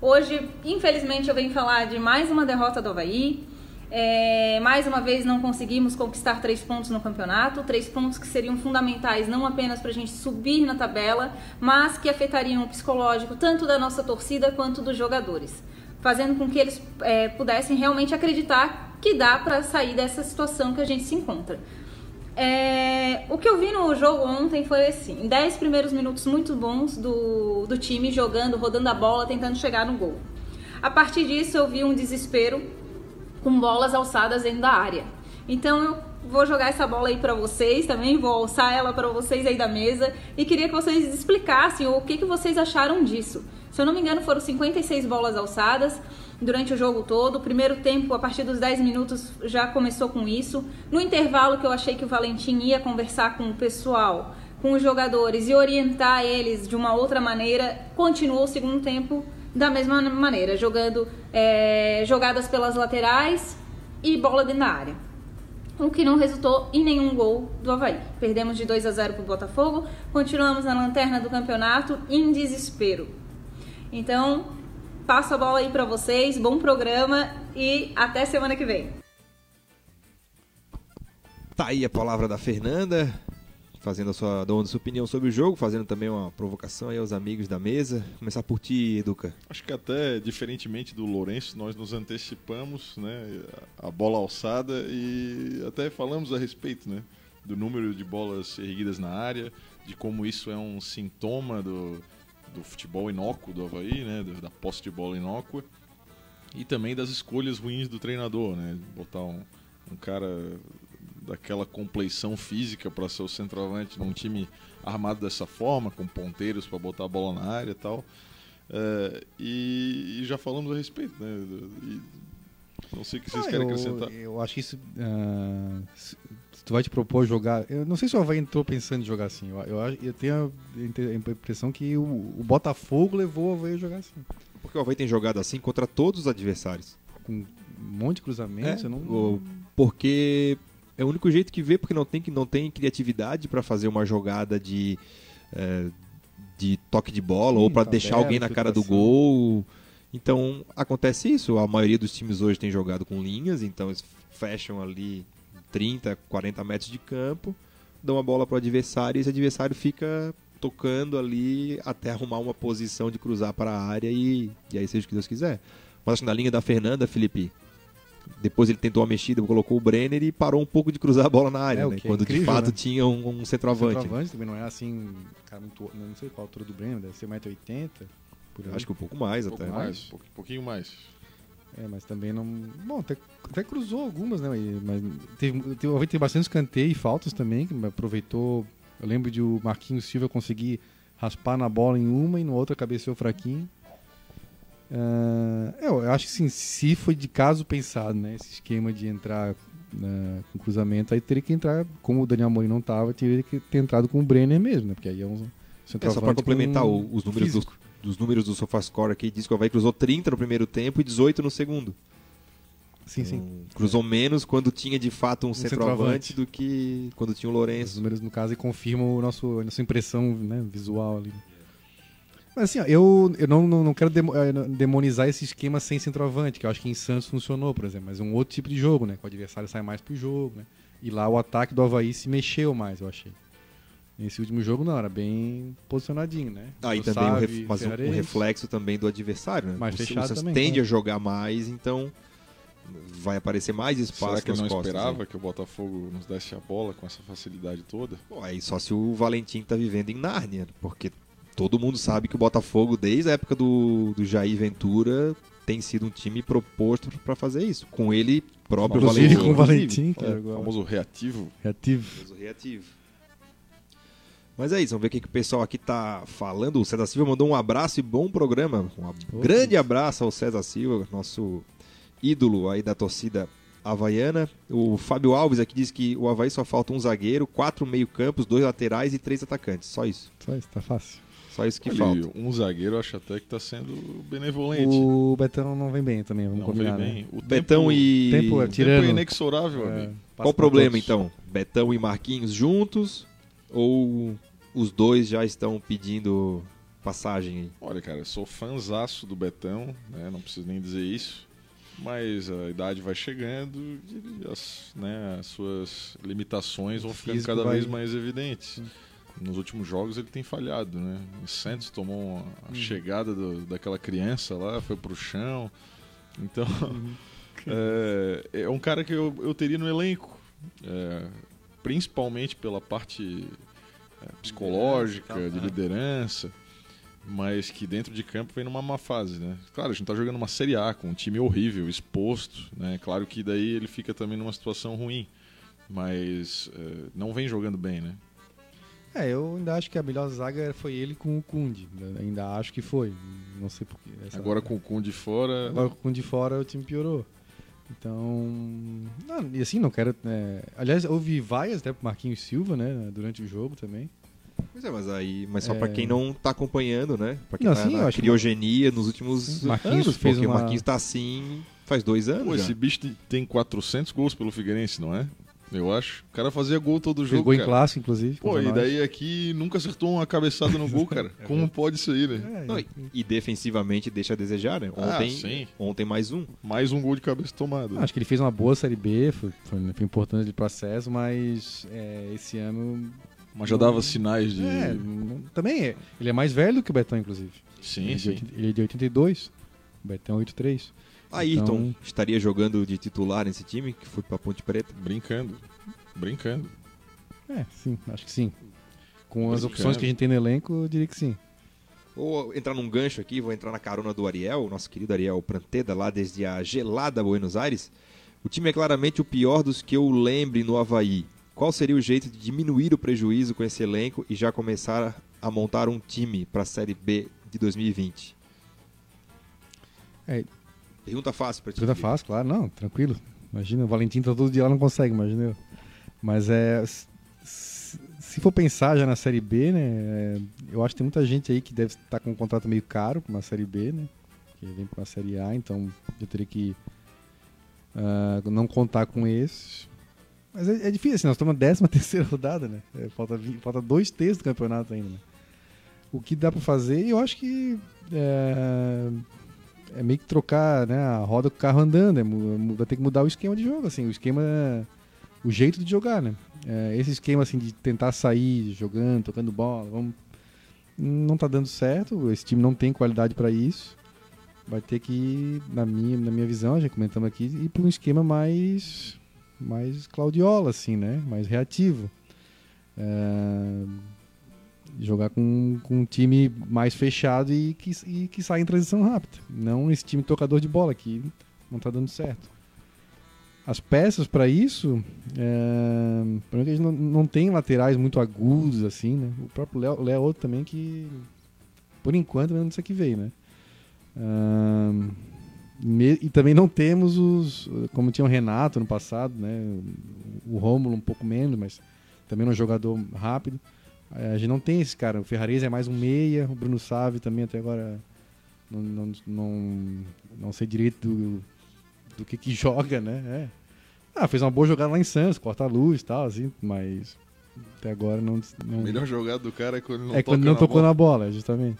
Hoje, infelizmente, eu venho falar de mais uma derrota do Havaí. É, mais uma vez não conseguimos conquistar três pontos no campeonato, três pontos que seriam fundamentais não apenas para a gente subir na tabela, mas que afetariam o psicológico tanto da nossa torcida quanto dos jogadores, fazendo com que eles é, pudessem realmente acreditar que dá para sair dessa situação que a gente se encontra. É, o que eu vi no jogo ontem foi assim: 10 primeiros minutos muito bons do, do time jogando, rodando a bola, tentando chegar no gol. A partir disso, eu vi um desespero com bolas alçadas dentro da área. Então eu vou jogar essa bola aí para vocês também, vou alçar ela para vocês aí da mesa e queria que vocês explicassem o que, que vocês acharam disso. Se eu não me engano, foram 56 bolas alçadas durante o jogo todo. O primeiro tempo, a partir dos 10 minutos, já começou com isso. No intervalo, que eu achei que o Valentim ia conversar com o pessoal, com os jogadores e orientar eles de uma outra maneira, continuou o segundo tempo da mesma maneira, jogando é, jogadas pelas laterais e bola dentro da área. O que não resultou em nenhum gol do Havaí. Perdemos de 2 a 0 para o Botafogo, continuamos na lanterna do campeonato em desespero. Então, passo a bola aí para vocês, bom programa e até semana que vem. Tá aí a palavra da Fernanda. Fazendo a sua, dando sua opinião sobre o jogo, fazendo também uma provocação aí aos amigos da mesa. Começar por ti, Educa. Acho que até, diferentemente do Lourenço, nós nos antecipamos, né? A bola alçada e até falamos a respeito, né? Do número de bolas erguidas na área, de como isso é um sintoma do, do futebol inócuo do Havaí, né? Da posse de bola inócua. E também das escolhas ruins do treinador, né? Botar um, um cara daquela compleição física para ser o centroavante num time armado dessa forma, com ponteiros para botar a bola na área e tal. É, e, e, já falamos a respeito, né? E, não sei o que vocês ah, querem eu, acrescentar. Eu acho que isso. Uh, se tu vai te propor jogar. Eu não sei se o Havaí entrou pensando em jogar assim. Eu, eu, eu tenho a impressão que o, o Botafogo levou o Havaí a jogar assim. Porque o Havaí tem jogado assim contra todos os adversários. Com um monte de cruzamentos. É, não... Porque é o único jeito que vê, porque não tem, não tem criatividade para fazer uma jogada de, é, de toque de bola Sim, ou para deixar alguém na cara do gol. Então acontece isso. A maioria dos times hoje tem jogado com linhas, então eles fecham ali 30, 40 metros de campo, dão a bola para o adversário e esse adversário fica tocando ali até arrumar uma posição de cruzar para a área e, e aí seja o que Deus quiser. Mas acho que na linha da Fernanda, Felipe, depois ele tentou a mexida, colocou o Brenner e parou um pouco de cruzar a bola na área, é, né? É quando incrível, de fato né? tinha um, um centroavante. centroavante também não é assim, cara, muito, não sei qual a altura do Brenner, deve ser 1,80m. Acho que um pouco mais um até. Pouco mais, um pouquinho mais. É, mas também não. Bom, até, até cruzou algumas, né? Mas teve, teve, teve bastante escanteio e faltas também, que aproveitou. Eu lembro de o Marquinhos Silva conseguir raspar na bola em uma e no outra cabeceou fraquinho. Uh, eu acho que sim, se foi de caso pensado, né? Esse esquema de entrar uh, com cruzamento, aí teria que entrar, como o Daniel Mori não estava, teria que ter entrado com o Brenner mesmo, né? Porque aí é um é, só para complementar com os números dos, dos, números do SofaScore aqui, diz que o Havaí cruzou 30 no primeiro tempo e 18 no segundo. Sim, então, sim. Cruzou é. menos quando tinha de fato um, um centroavante, centroavante, do que quando tinha o Lourenço. Os números, no caso, confirmam o nosso, a nossa impressão né, visual ali. Mas assim, ó, eu, eu não, não, não quero eh, demonizar esse esquema sem centroavante, que eu acho que em Santos funcionou, por exemplo, mas é um outro tipo de jogo, né? Que o adversário sai mais pro jogo, né? E lá o ataque do Havaí se mexeu mais, eu achei. Nesse último jogo não, era bem posicionadinho, né? Ah, e também um, ref, mas um, um, reflexo também do adversário, né? Mais o, fechado o também, tende claro. a jogar mais, então vai aparecer mais espaço Será que não costas, esperava que o Botafogo nos desse a bola com essa facilidade toda? Pô, aí só se o Valentim tá vivendo em Nárnia, porque todo mundo sabe que o Botafogo, desde a época do, do Jair Ventura, tem sido um time proposto para fazer isso. Com ele próprio Valentim. com o Valentim, é, o famoso reativo. Reativo. famoso reativo. Mas é isso, vamos ver o que, que o pessoal aqui tá falando. O César Silva mandou um abraço e bom programa. Um grande abraço ao César Silva, nosso ídolo aí da torcida havaiana. O Fábio Alves aqui diz que o Havaí só falta um zagueiro, quatro meio-campos, dois laterais e três atacantes. Só isso. Só isso, tá fácil. Só isso que falta. Um zagueiro eu acho até que está sendo benevolente. O Betão não vem bem também, vamos não combinar. Vem bem. Né? O Betão tempo, e. Tempo, é tirando, tempo é inexorável, é, amigo. Qual o problema todos. então? Betão e Marquinhos juntos? Ou os dois já estão pedindo passagem aí? Olha, cara, eu sou fãzaço do Betão, né? não preciso nem dizer isso. Mas a idade vai chegando e as, né, as suas limitações vão ficando cada vai... vez mais evidentes. Nos últimos jogos ele tem falhado, né? O Santos tomou a hum. chegada do, daquela criança lá, foi pro chão. Então, uhum. é, é, um cara que eu, eu teria no elenco, é, principalmente pela parte é, psicológica, liderança, de liderança, mas que dentro de campo vem numa má fase, né? Claro, a gente tá jogando uma Série A com um time horrível, exposto, né? Claro que daí ele fica também numa situação ruim, mas é, não vem jogando bem, né? É, eu ainda acho que a melhor zaga foi ele com o Kundi. Ainda acho que foi. Não sei porquê. Agora com o Kundi fora. Agora com o Kundi fora o time piorou. Então. Não, e assim, não quero. É... Aliás, houve vaias até pro Marquinhos Silva, né? Durante o jogo também. Pois é, mas aí. Mas só é... pra quem não tá acompanhando, né? Pra quem não, tá sim, na criogenia que... nos últimos Marquinhos anos. Fez porque uma... o Marquinhos tá assim faz dois anos. Pô, já. esse bicho tem 400 gols pelo Figueirense, não é? Eu acho. O cara fazia gol todo jogo. Jogou em classe, inclusive. Pô, e daí aqui nunca acertou uma cabeçada no gol, cara. é Como pode isso aí, né? É, Não, e, e, defensivamente deixa a desejar, né? Ah, ontem, ah, ontem mais um. Mais um gol de cabeça tomado. Acho que ele fez uma boa Série B, foi, foi, foi importante de processo, mas é, esse ano Mas já dava sinais de. É, também é. Ele é mais velho que o Betão, inclusive. Sim, ele, é de sim. 80 ele é de 82, o Betão é 83. Ayrton Então- estaria jogando de titular nesse time que foi pra Ponte Preta. Brincando. Brincando. É, sim, acho que sim. Com as Brincando. opções que a gente tem no elenco, eu diria que sim. Ou entrar num gancho aqui, vou entrar na carona do Ariel, nosso querido Ariel Pranteda, lá desde a gelada Buenos Aires. O time é claramente o pior dos que eu lembre no Havaí. Qual seria o jeito de diminuir o prejuízo com esse elenco e já começar a montar um time para a Série B de 2020? É. Pergunta fácil para ti. Felipe. fácil, claro, não, tranquilo. Imagina, o Valentim tá todo dia lá, não consegue, imagina eu. Mas é. Se for pensar já na Série B, né? é, eu acho que tem muita gente aí que deve estar com um contrato meio caro pra uma Série B, né? Que vem pra uma Série A, então eu teria que ah, não contar com esses. Mas é, é difícil, assim, nós estamos na 13 terceira rodada, né? É, falta, falta dois terços do campeonato ainda, né? O que dá pra fazer, eu acho que. É, é meio que trocar né, a roda com o carro andando, é, vai ter que mudar o esquema de jogo, assim, o esquema, o jeito de jogar, né? É, esse esquema assim de tentar sair jogando, tocando bola, vamos, não tá dando certo, esse time não tem qualidade para isso. Vai ter que, na minha, na minha visão, já comentamos aqui, ir para um esquema mais mais Claudiola, assim, né? Mais reativo. É, jogar com, com um time mais fechado e que, e que sai em transição rápida. Não esse time tocador de bola que não está dando certo. As peças para isso, é, primeiro que a gente não, não tem laterais muito agudos assim, né? O próprio Léo, Léo outro também que, por enquanto, não sei que veio, né? Me- e também não temos os, como tinha o Renato no passado, né? O Rômulo um pouco menos, mas também é um jogador rápido. É, A gente não tem esse cara. O Ferrarese é mais um meia, o Bruno Save também até agora não, não, não, não sei direito do, do que que joga, né? É. Ah, fez uma boa jogada lá em Santos, corta a luz e tal, assim, mas até agora não. não A melhor jogada do cara é quando não é toca quando não na tocou bola. na bola, justamente.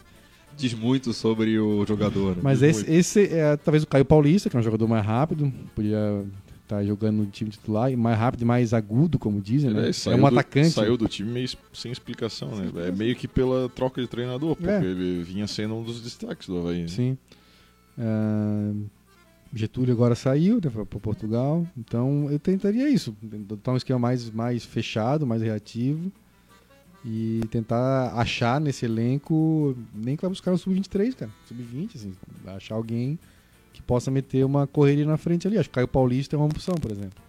Diz muito sobre o jogador. né? Mas esse, muito. esse é talvez o Caio Paulista, que é um jogador mais rápido, podia estar jogando no time titular, e mais rápido e mais agudo, como dizem, né? É saiu um do- atacante. Saiu do time meio sem explicação, né? É meio que pela troca de treinador, porque É. ele vinha sendo um dos destaques do Havaí. né? Sim. Ah, Getúlio agora saiu, né, para Portugal. Então eu tentaria isso, adotar um esquema mais, mais fechado, mais reativo e tentar achar nesse elenco, nem que vai buscar o sub-23, cara, sub-20, assim, achar alguém que possa meter uma correria na frente ali. Acho que Caio Paulista é uma opção, por exemplo.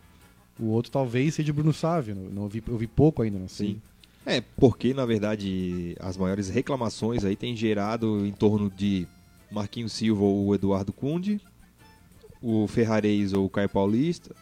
O outro talvez seja o Bruno Sávio, não, não vi, eu vi pouco ainda, não sei. Sim. É, porque na verdade as maiores reclamações aí têm gerado em torno de Marquinhos Silva ou o Eduardo Cunde, o Ferrarez ou o Caio Paulista,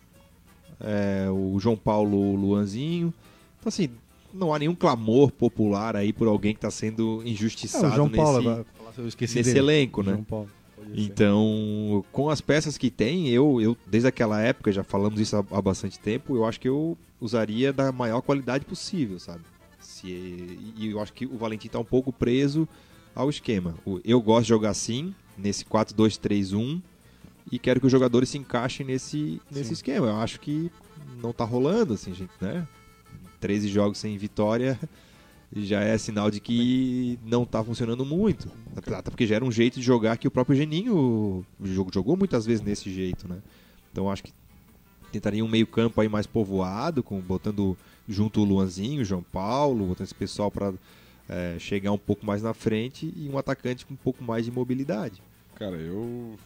é, o João Paulo ou o Luanzinho. Então assim, não há nenhum clamor popular aí por alguém que está sendo Ah, injustiçado o João Paulo, nesse, agora, eu esqueci nesse dele. elenco, né? João Paulo. Então, com as peças que tem, eu, eu desde aquela época, já falamos isso há, há bastante tempo, eu acho que eu usaria da maior qualidade possível, sabe? Se, e eu acho que o Valentim tá um pouco preso ao esquema. Eu gosto de jogar assim, nesse 4-2-3-1, e quero que os jogadores se encaixem nesse, nesse Sim. esquema. Eu acho que não tá rolando, assim, gente, né? 13 jogos sem vitória já é sinal de que não tá funcionando muito. Até porque já era um jeito de jogar que o próprio Geninho jogou, jogou muitas vezes nesse jeito, né? Então acho que tentaria um meio campo aí mais povoado, com, botando junto o Luanzinho, o João Paulo, botando esse pessoal para chegar um pouco mais na frente e um atacante com um pouco mais de mobilidade. Cara, eu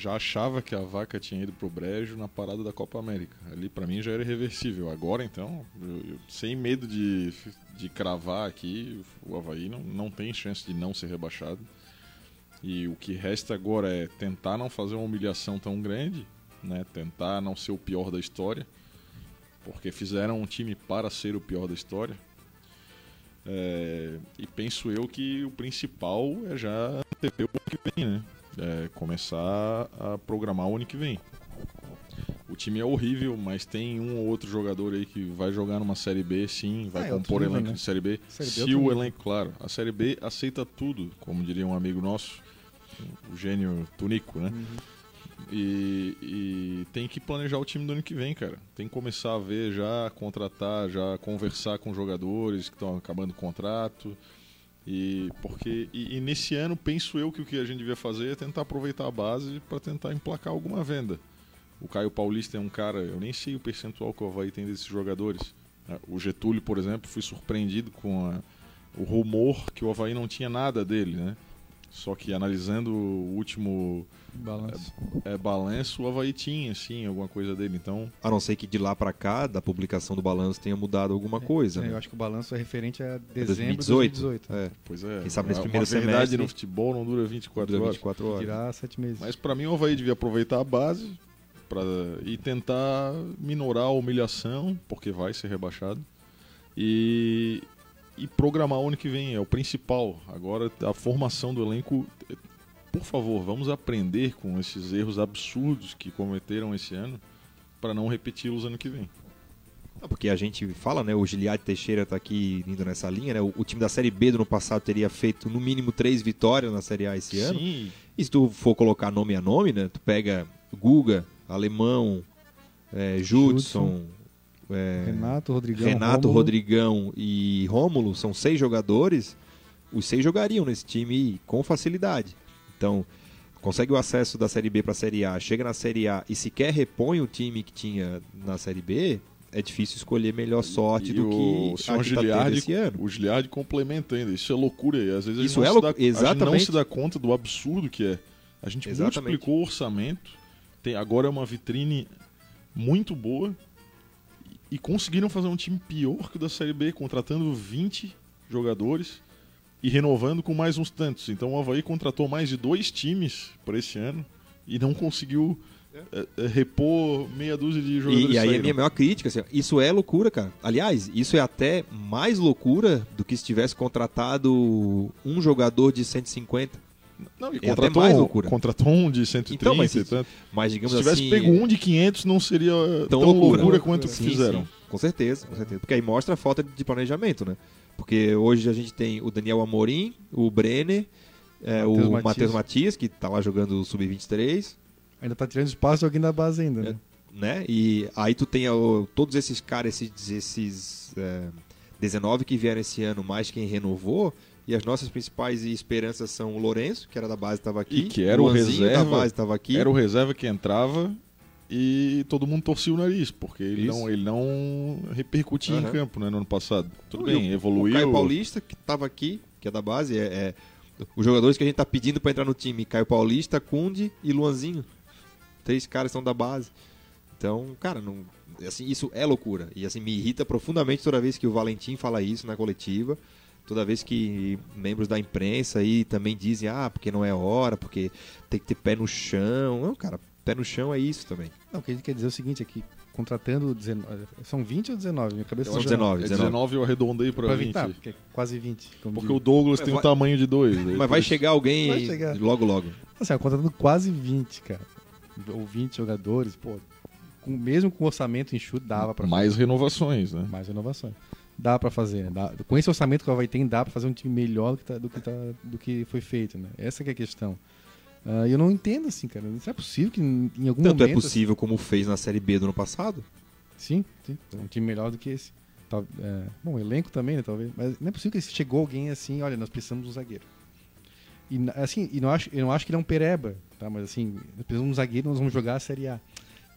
já achava que a vaca tinha ido pro brejo na parada da Copa América. Ali pra mim já era irreversível. Agora então, eu- eu- sem medo de, de cravar aqui, o Havaí não, não tem chance de não ser rebaixado. E o que resta agora é tentar não fazer uma humilhação tão grande, né? Tentar não ser o pior da história, porque fizeram um time para ser o pior da história. É, e penso eu que o principal é já ter o que vem, né? É, começar a programar o ano que vem. O time é horrível, mas tem um ou outro jogador aí que vai jogar numa Série B, sim, vai Ah, é compor elenco né? de Série B. Série B é se o elenco, claro, a Série B aceita tudo, como diria um amigo nosso, o gênio Tunico, né? E, e tem que planejar o time do ano que vem, cara. Tem que começar a ver já, contratar, já conversar com jogadores que estão acabando o contrato. E porque e, e nesse ano penso eu que o que a gente devia fazer é tentar aproveitar a base para tentar emplacar alguma venda. O Caio Paulista é um cara, eu nem sei o percentual que o Havaí tem desses jogadores. É, O Getúlio, por exemplo, fui surpreendido com a- o rumor que o Havaí não tinha nada dele, né? Só que analisando o último Balanço. é, balanço, o Havaí tinha, sim, alguma coisa dele. Então, A não ser que de lá pra cá, da publicação do balanço, tenha mudado alguma coisa. É, né? eu acho que o balanço é referente a dezembro de 2018. 2018. É, pois é. Quem sabe nesse uma- primeiro uma verdade semestre- no futebol não dura 24 dura horas. 24 horas. Tirar sete meses. Mas pra mim o Havaí devia aproveitar a base pra, e tentar minorar a humilhação, porque vai ser rebaixado. E, e programar o ano que vem, é o principal. Agora a formação do elenco. Por favor, vamos aprender com esses erros absurdos que cometeram esse ano para não repeti-los ano que vem. Ah, Porque a gente fala, né? O Giliade Teixeira tá aqui indo nessa linha, né? O, o time da Série B do ano passado teria feito no mínimo três vitórias na Série A esse ano. Sim, E se tu for colocar nome a nome, né? Tu pega Guga, Alemão, é, Judson, é, Renato, Rodrigão, Renato, Rômulo. Rodrigão e Rômulo, são seis jogadores. Os seis jogariam nesse time com facilidade. Então, consegue o acesso da Série B para a Série A, chega na Série A e sequer repõe o time que tinha na Série B, é difícil escolher melhor sorte e do o que a que tá ano. o Giliardi complementa ainda. Isso é loucura. E às vezes a gente, Isso não, é se lou- dá, a gente não exatamente. se dá conta do absurdo que é. A gente Exatamente. multiplicou o orçamento. Tem, agora é uma vitrine muito boa. E, conseguiram fazer um time pior que o da Série B, contratando 20 jogadores e renovando com mais uns tantos. Então o Havaí contratou mais de dois times para esse ano e não conseguiu é, é, repor meia dúzia de jogadores. E, e aí a minha maior crítica, assim, isso é loucura, cara. Aliás, isso é até mais loucura do que se tivesse contratado um jogador de 150. Não, e É até contratou, mais loucura. contratou um de 130 Então, mas e se- tanto. Mas digamos Se tivesse assim. pego um de 500, não seria tão, Tão loucura, loucura. quanto Sim, fizeram. Sim, com certeza, com certeza. Porque aí mostra a falta de planejamento, né? Porque hoje a gente tem o Daniel Amorim, o Brenner, é, o. Matheus Matias, que tá lá jogando o Sub-23, Ainda tá tirando espaço de alguém da base ainda, né? né? E aí tu tem ó, todos esses caras, esses, esses é, 19 que vieram esse ano, mais quem renovou. E as nossas principais esperanças são o Lourenço, que era da base, estava aqui. E que era o Luanzinho reserva, da base, estava aqui. Era o reserva que entrava e todo mundo torcia o nariz, porque ele Isso. não, ele não repercutia em Aham. campo né, no ano passado. Tudo E o- bem, O evoluiu. Caio Paulista, que estava aqui, que é da base, é, é- os jogadores que a gente tá pedindo para entrar no time: Caio Paulista, Kunde e Luanzinho. Três caras são da base. Então, cara, não, assim, isso é loucura. E assim, me irrita profundamente toda vez que o Valentim fala isso na coletiva. Toda vez que membros da imprensa aí também dizem, ah, porque não é hora, porque tem que ter pé no chão. Não, cara, pé no chão é isso também. Não, o que a gente quer dizer é o seguinte aqui, contratando 19, são 20 ou 19? Minha cabeça acho tá- 19, É 19 eu arredondei pra Pra 20. 20, tá, porque é quase 20. como Porque diz. o Douglas Mas tem vai- tamanho de dois. né? Mas vai chegar alguém Vai chegar. logo, logo. Assim, contratando quase 20, cara. Ou 20 jogadores, pô. Com, mesmo com orçamento enxuto, dava pra Mais renovações, né? mais inovações. Dá pra fazer. né? Dá- com esse orçamento que o Havaí tem, dá pra fazer um time melhor do que, tá- do que, tá- do que foi feito, né? Essa que é a questão. E eu não entendo, assim, cara. Não é possível que em algum Tanto momento... é possível como fez na Série B do ano passado. Sim, sim. Um time melhor do que esse. Tal- é, bom, elenco também, né, talvez. Mas não é possível que chegou alguém assim, olha, nós precisamos de um zagueiro. E assim, e não acho, eu não acho que ele é um pereba, tá? Mas assim, nós precisamos de um zagueiro, nós vamos jogar a Série A.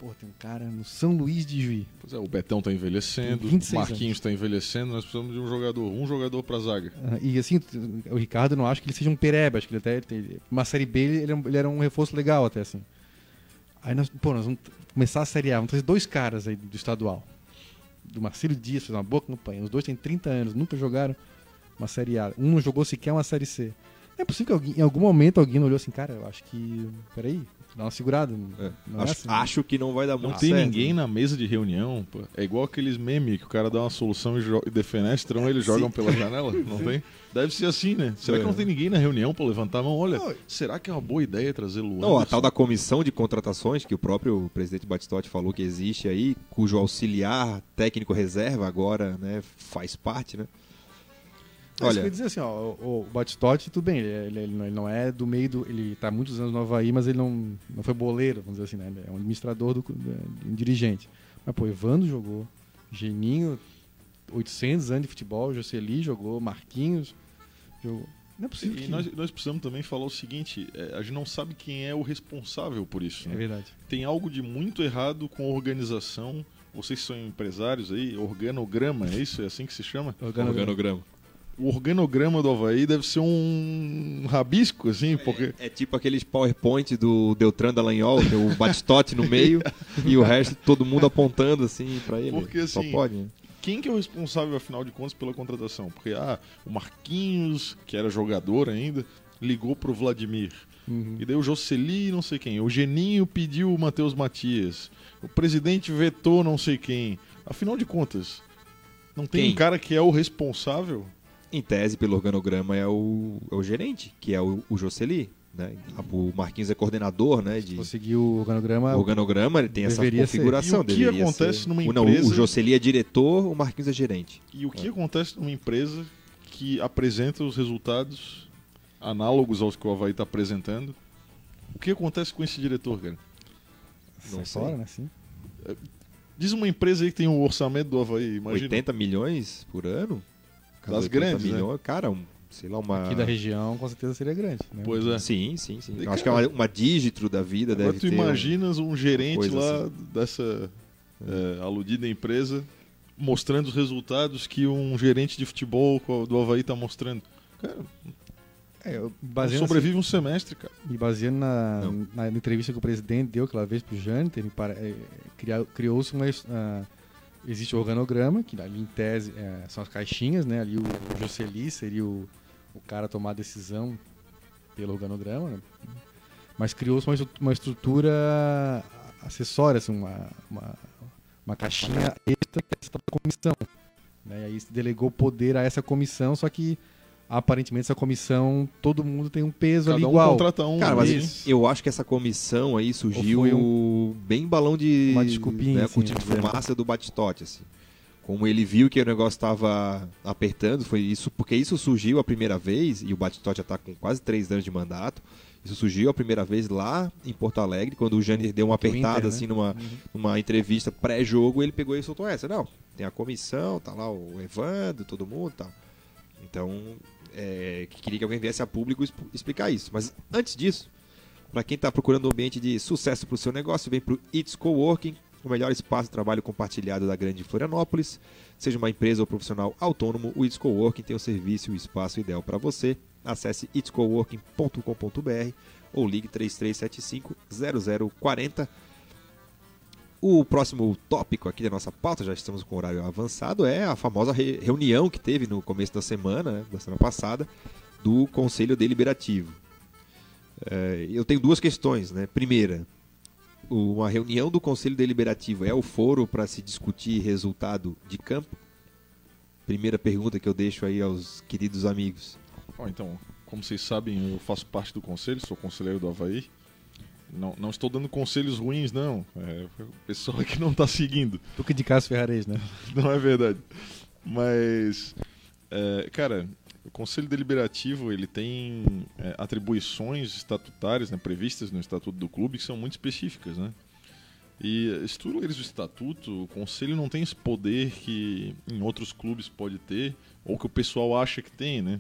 Pô, tem um cara no São Luís de Juí. Pois é, o Betão tá envelhecendo, o 26 Marquinhos tá envelhecendo, nós precisamos de um jogador, um jogador pra zaga. Ah, E assim, o Ricardo não acho que ele seja um pereba, acho que ele até tem uma série B ele, era um- ele era um reforço legal até assim. Aí nós, pô, nós vamos começar a série A, vamos trazer dois caras aí do estadual. Do Marcelo Dias fez uma boa campanha. Os dois têm 30 anos, nunca jogaram uma série A. Um não jogou sequer uma série C. Não é possível que alguém- em algum momento alguém não olhou assim, cara, eu acho que. Peraí, dá uma segurada. É. Não é acho, assim. acho que não vai dar Não muito tem certo. ninguém na mesa de reunião, pô. É igual aqueles memes que o cara dá uma solução e, e defenestram, eles jogam pela janela, não tem? Deve ser assim, né? Será que É. não tem ninguém na reunião pra levantar a mão? Olha, Não. será que é uma boa ideia trazer Luan? Não, a tal da comissão de contratações, que o próprio presidente Batistotti falou que existe aí, cujo auxiliar técnico reserva agora né, faz parte, né? Olha, Olha, eu ia dizer assim, ó, o, o Batistotti, tudo bem, ele, é- ele- ele não- ele não é do meio do. Ele tá há muitos anos no Havaí, mas ele não, não foi boleiro, vamos dizer assim, né? Ele é um administrador, do, do- um dirigente. Mas, pô, Evandro jogou, Geninho, 800 anos de futebol, Jocely jogou, Marquinhos jogou. Não é possível. E que- nós, nós precisamos também falar o seguinte: é, a gente não sabe quem é o responsável por isso. É né? verdade. Tem algo de muito errado com a organização. Vocês são empresários aí, organograma, é isso? É assim que se chama? Organograma. organograma. O organograma do Havaí deve ser um rabisco, assim, porque. É tipo aqueles PowerPoint do Deltran Dallagnol, tem o Batistote no meio e o resto todo mundo apontando assim pra ele. Porque, Só assim, pode, né? Quem que é o responsável, afinal de contas, pela contratação? Porque, ah, o Marquinhos, que era jogador ainda, ligou pro Vladimir. Uhum. E daí o Jocely, não sei quem. O Geninho pediu o Matheus Matias. O presidente vetou não sei quem. Afinal de contas, não tem Quem? um cara que é o responsável? Em tese, pelo organograma, é o, é o gerente, que é o, o Jocely. Né? O Marquinhos é coordenador né, de Vou seguir o organograma. o organograma, ele tem essa ser. configuração. E o que deveria acontece ser. numa O- Não, empresa- o Jocely é diretor, o Marquinhos é gerente. E o que acontece numa empresa que apresenta os resultados análogos aos que o Havaí está apresentando? O que acontece com esse diretor, cara? Não sei. fora, né? Sim. Diz uma empresa aí que tem o orçamento do Havaí, imagina. 80 milhões por ano? Das 80 grandes, né? milhões, Cara, um, sei lá, uma... Aqui da região, com certeza seria grande. Né? Pois é. Sim, sim, sim. E, Acho que é uma, uma dígito da vida, Agora deve tu ter imaginas um gerente lá assim. dessa é, aludida empresa mostrando os resultados que um gerente de futebol do Havaí está mostrando. Cara, É, sobrevive um semestre, cara. Me baseando na, na entrevista que o presidente deu aquela vez pro Janter, é, cria- criou-se uma. ah, existe o organograma, que ali em tese é, são as caixinhas, né? Ali o, o Jocely seria o, o cara a tomar a decisão pelo organograma, né? Mas criou-se uma, uma estrutura acessória, assim, uma, uma, uma caixinha extra que é essa comissão. Né? E aí se delegou poder a essa comissão, só que aparentemente essa comissão, todo mundo tem um peso ali Cada um igual. contrata um. Cara, mas ali. eu acho que essa comissão aí surgiu foi bem balão de. Uma desculpinha, Né, assim, cortina de dizendo. fumaça do Batistote, assim. Como ele viu que o negócio estava apertando, foi isso, porque isso surgiu a primeira vez, e o Batistote já está com quase três anos de mandato. Isso surgiu a primeira vez lá em Porto Alegre, quando o Jânio deu uma apertada, Inter, né? assim, numa, numa entrevista pré-jogo, ele pegou e soltou essa. Não, tem a comissão, tá lá o Evandro, todo mundo e tal. Então, é, que queria que alguém viesse a público exp- explicar isso. Mas antes disso, para quem está procurando um ambiente de sucesso para o seu negócio, vem para o It's Coworking, o melhor espaço de trabalho compartilhado da grande Florianópolis. Seja uma empresa ou profissional autônomo, o It's Coworking tem o serviço e o espaço ideal para você. Acesse itscoworking.com.br ou ligue 3375 0040. O próximo tópico aqui da nossa pauta, já estamos com horário avançado, é a famosa re- reunião que teve no começo da semana, né, da semana passada, do Conselho Deliberativo. É, eu tenho duas questões, né? Primeira, uma reunião do Conselho Deliberativo é o foro para se discutir resultado de campo? Primeira pergunta que eu deixo aí aos queridos amigos. Bom, então, como vocês sabem, eu faço parte do conselho, sou conselheiro do Havaí. Não, não estou dando conselhos ruins, não. É o pessoal que não está seguindo. Tu que de Cássio Ferrarez, né? Não é verdade. Mas, é, cara, o Conselho Deliberativo ele tem é, atribuições estatutárias né, previstas no Estatuto do Clube que são muito específicas, né? E se tu leres o Estatuto, o Conselho não tem esse poder que em outros clubes pode ter ou que o pessoal acha que tem, né?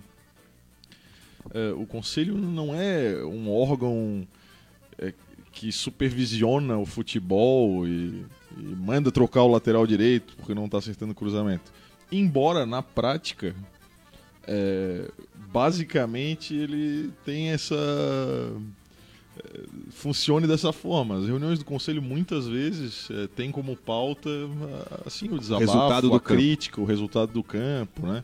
É, o Conselho não é um órgão é, que supervisiona o futebol e, e manda trocar o lateral direito porque não está acertando o cruzamento. Embora na prática, é, basicamente ele tem essa. é, funcione dessa forma. As reuniões do conselho muitas vezes é, têm como pauta assim o desabafo, Resultado do a campo. crítica, o resultado do campo, né?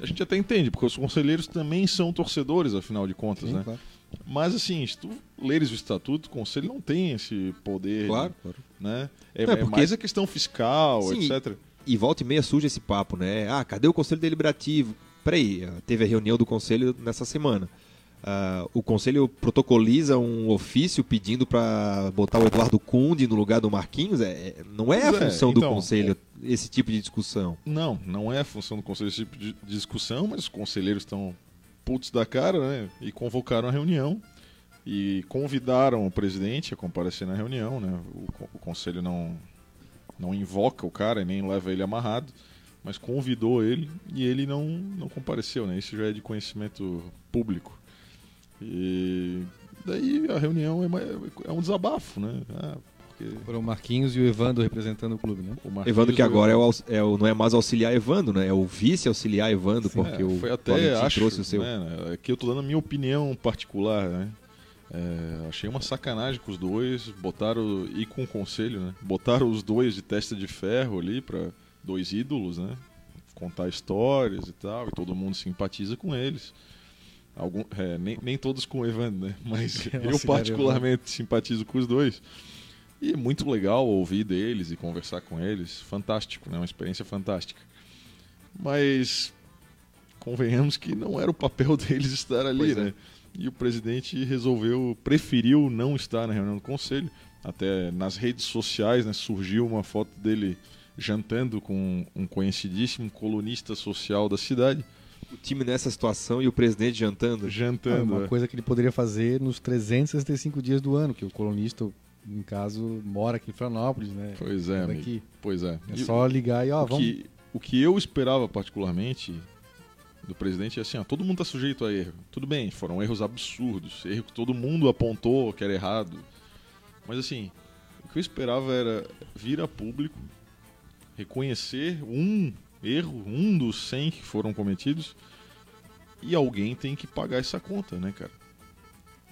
A gente até entende, porque os conselheiros também são torcedores, afinal de contas, Sim, né? claro. Mas assim, se tu leres o estatuto, o conselho não tem esse poder, claro. né? É, Não, é porque- mais a questão fiscal, Sim. etc. E volta e meia surge esse papo, né? Ah, cadê o Conselho Deliberativo? Peraí, ah, teve a reunião do Conselho nessa semana. Uh, o conselho protocoliza um ofício pedindo para botar o Eduardo Cunde no lugar do Marquinhos. É, é não é Pois a é, função então, do conselho esse tipo de discussão. Não, não é a função do conselho esse tipo de discussão, mas os conselheiros estão putos da cara, né? E convocaram a reunião e convidaram o presidente a comparecer na reunião, né? O, o conselho não não invoca o cara e nem leva ele amarrado, mas convidou ele e ele não não compareceu, né? Isso já é de conhecimento público. E daí a reunião é, é um desabafo, né? Ah, porque Foram o Marquinhos e o Evandro representando o clube, né? o Marquinhos- Evandro que agora é o, é o- não é mais auxiliar Evandro, né? É o vice-auxiliar Evandro, Sim, porque É, o foi até Valentim acho, trouxe o seu. né, aqui eu tô dando a minha opinião particular, né? É, achei uma sacanagem com os dois, botaram e com o conselho, né? Botaram os dois de testa de ferro ali para dois ídolos, né? Contar histórias e tal, e todo mundo simpatiza com eles. Algum, é, nem, nem todos com o Evandro, né? Mas É, eu particularmente simpatizo com os dois. E é muito legal ouvir deles e conversar com eles. Fantástico, né? Uma experiência fantástica. Mas convenhamos que não era o papel deles estar ali, Pois é. né? E o presidente resolveu, preferiu não estar na reunião do conselho. Até nas redes sociais né, surgiu uma foto dele jantando com um conhecidíssimo colunista social da cidade. O time nessa situação e o presidente jantando. É Jantando. uma é. coisa que ele poderia fazer nos 365 dias do ano, que o colunista, no caso, mora aqui em Florianópolis, né? Pois é, amigo. Pois é. É E só ligar e, ó, o, vamos... que, o que eu esperava particularmente do presidente é assim, ó, todo mundo está sujeito a erro. Tudo bem, foram erros absurdos, erro que todo mundo apontou que era errado. Mas assim, o que eu esperava era vir a público, reconhecer um erro, um dos 100 que foram cometidos, e alguém tem que pagar essa conta, né, cara?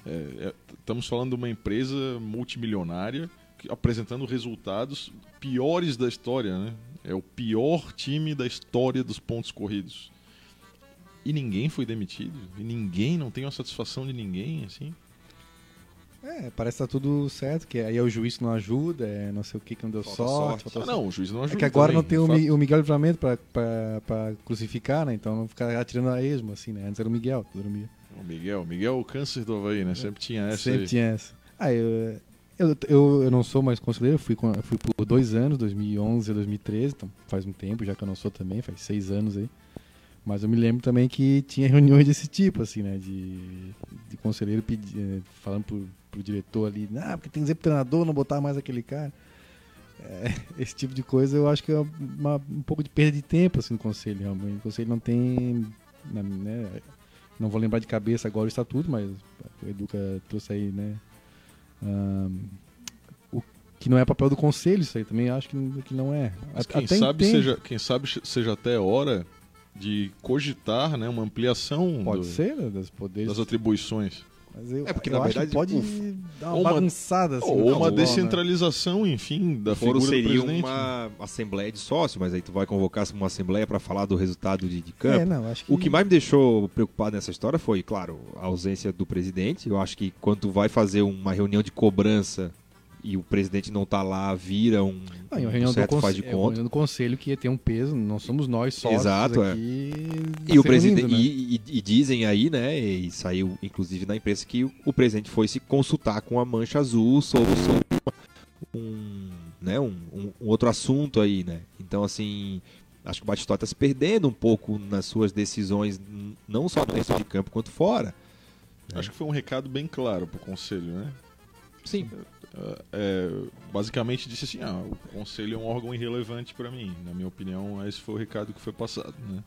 É, é, estamos falando de uma empresa multimilionária que- apresentando resultados piores da história, né? É o pior time da história dos pontos corridos. E ninguém foi demitido, e ninguém, não tem uma satisfação de ninguém, assim. É, parece que tá tudo certo, que aí é o juiz que não ajuda, é não sei o que que não deu Falta sorte. sorte. falta Ah, não, o juiz não ajuda. É que agora também, não tem o, Mi- o Miguel Livramento pra, pra, pra crucificar, né? Então não ficar atirando a esmo, assim, né? Antes era o Miguel, tudo era o Miguel. O Miguel, Miguel é o câncer do Havaí, né? Sempre tinha essa Sempre aí. tinha essa. Ah, eu, eu, eu, eu não sou mais conselheiro, eu fui, eu fui por dois anos, 2011 a 2013, então faz um tempo já que eu não sou também, faz seis anos aí. Mas eu me lembro também que tinha reuniões desse tipo, assim, né? De, de conselheiro pedi, eh, falando pro, pro diretor ali, ah, porque tem que dizer pro treinador não botar mais aquele cara. É, esse tipo de coisa eu acho que é uma- um pouco de perda de tempo, assim, no conselho, realmente. O conselho não tem, na- né? Não vou lembrar de cabeça agora o estatuto, mas o Educa trouxe aí, né? Ahn, o que não é papel do conselho, isso aí também acho que, não- que não é. Mas quem até sabe, entendo. seja, quem sabe seja até hora de cogitar né, uma ampliação Pode do- ser, né, das poderes. das atribuições. Mas eu, É, porque, eu na acho verdade, que pode dar uma, bagunçada assim. Ou uma né? descentralização, enfim, da Foro figura do seria presidente. uma assembleia de sócios, mas aí tu vai convocar uma assembleia para falar do resultado de, de campo. É, não, acho que... O que mais me deixou preocupado nessa história foi, claro, a ausência do presidente. Eu acho que quando tu vai fazer uma reunião de cobrança e o presidente não tá lá, vira um, Não, e a um reunião do, certo faz de é, conta. reunião do conselho que ia ter um peso, não somos nós sócios Exato, é. E, o presidente, né? e, e- e dizem aí, né, e saiu inclusive na imprensa, que o, o presidente foi se consultar com a Mancha Azul sobre, sobre um, né, um, um- um outro assunto aí, né. Então, assim, acho que o Batistuta está se perdendo um pouco nas suas decisões, não só dentro de campo quanto fora. Acho que foi um recado bem claro pro conselho, né? Sim. É, basicamente disse assim, ah, o conselho é um órgão irrelevante para mim. Na minha opinião, esse foi o recado que foi passado, né?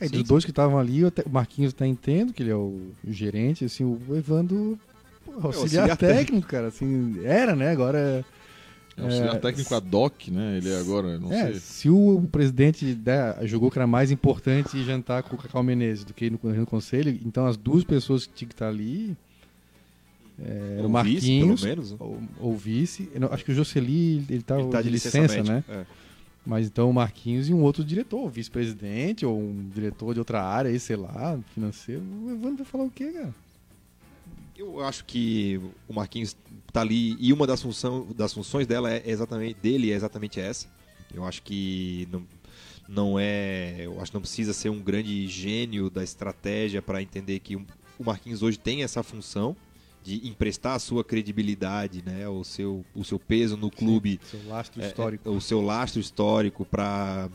É, Sim, dos sim. dois que estavam ali, o Marquinhos até entendo que ele é o, o gerente, assim, o Evandro pô, auxiliar, auxiliar técnico, cara, assim, era, né, agora... É auxiliar É, técnico ad hoc, né? Ele é agora, não é, sei. se o presidente né, julgou que era mais importante jantar com o Cacau Menezes do que ir no, no conselho, então as duas pessoas que tinham que estar ali é, era o vice, Marquinhos, pelo menos. né? ou, ou vice, não- acho que o Jocely, ele tá, Ele tá de licença, né? médica, é. Mas então o Marquinhos e um outro diretor, o vice-presidente, ou um diretor de outra área aí, sei lá, financeiro. O Evandro vai falar o quê, cara? Eu acho que o Marquinhos tá ali e uma das, função, das funções dela é exatamente dele é exatamente essa. Eu acho que não, não é, eu acho que não precisa ser um grande gênio da estratégia para entender que o Marquinhos hoje tem essa função de emprestar a sua credibilidade, né, o seu, o seu peso no clube, Seu lastro é, histórico. é, o seu lastro histórico para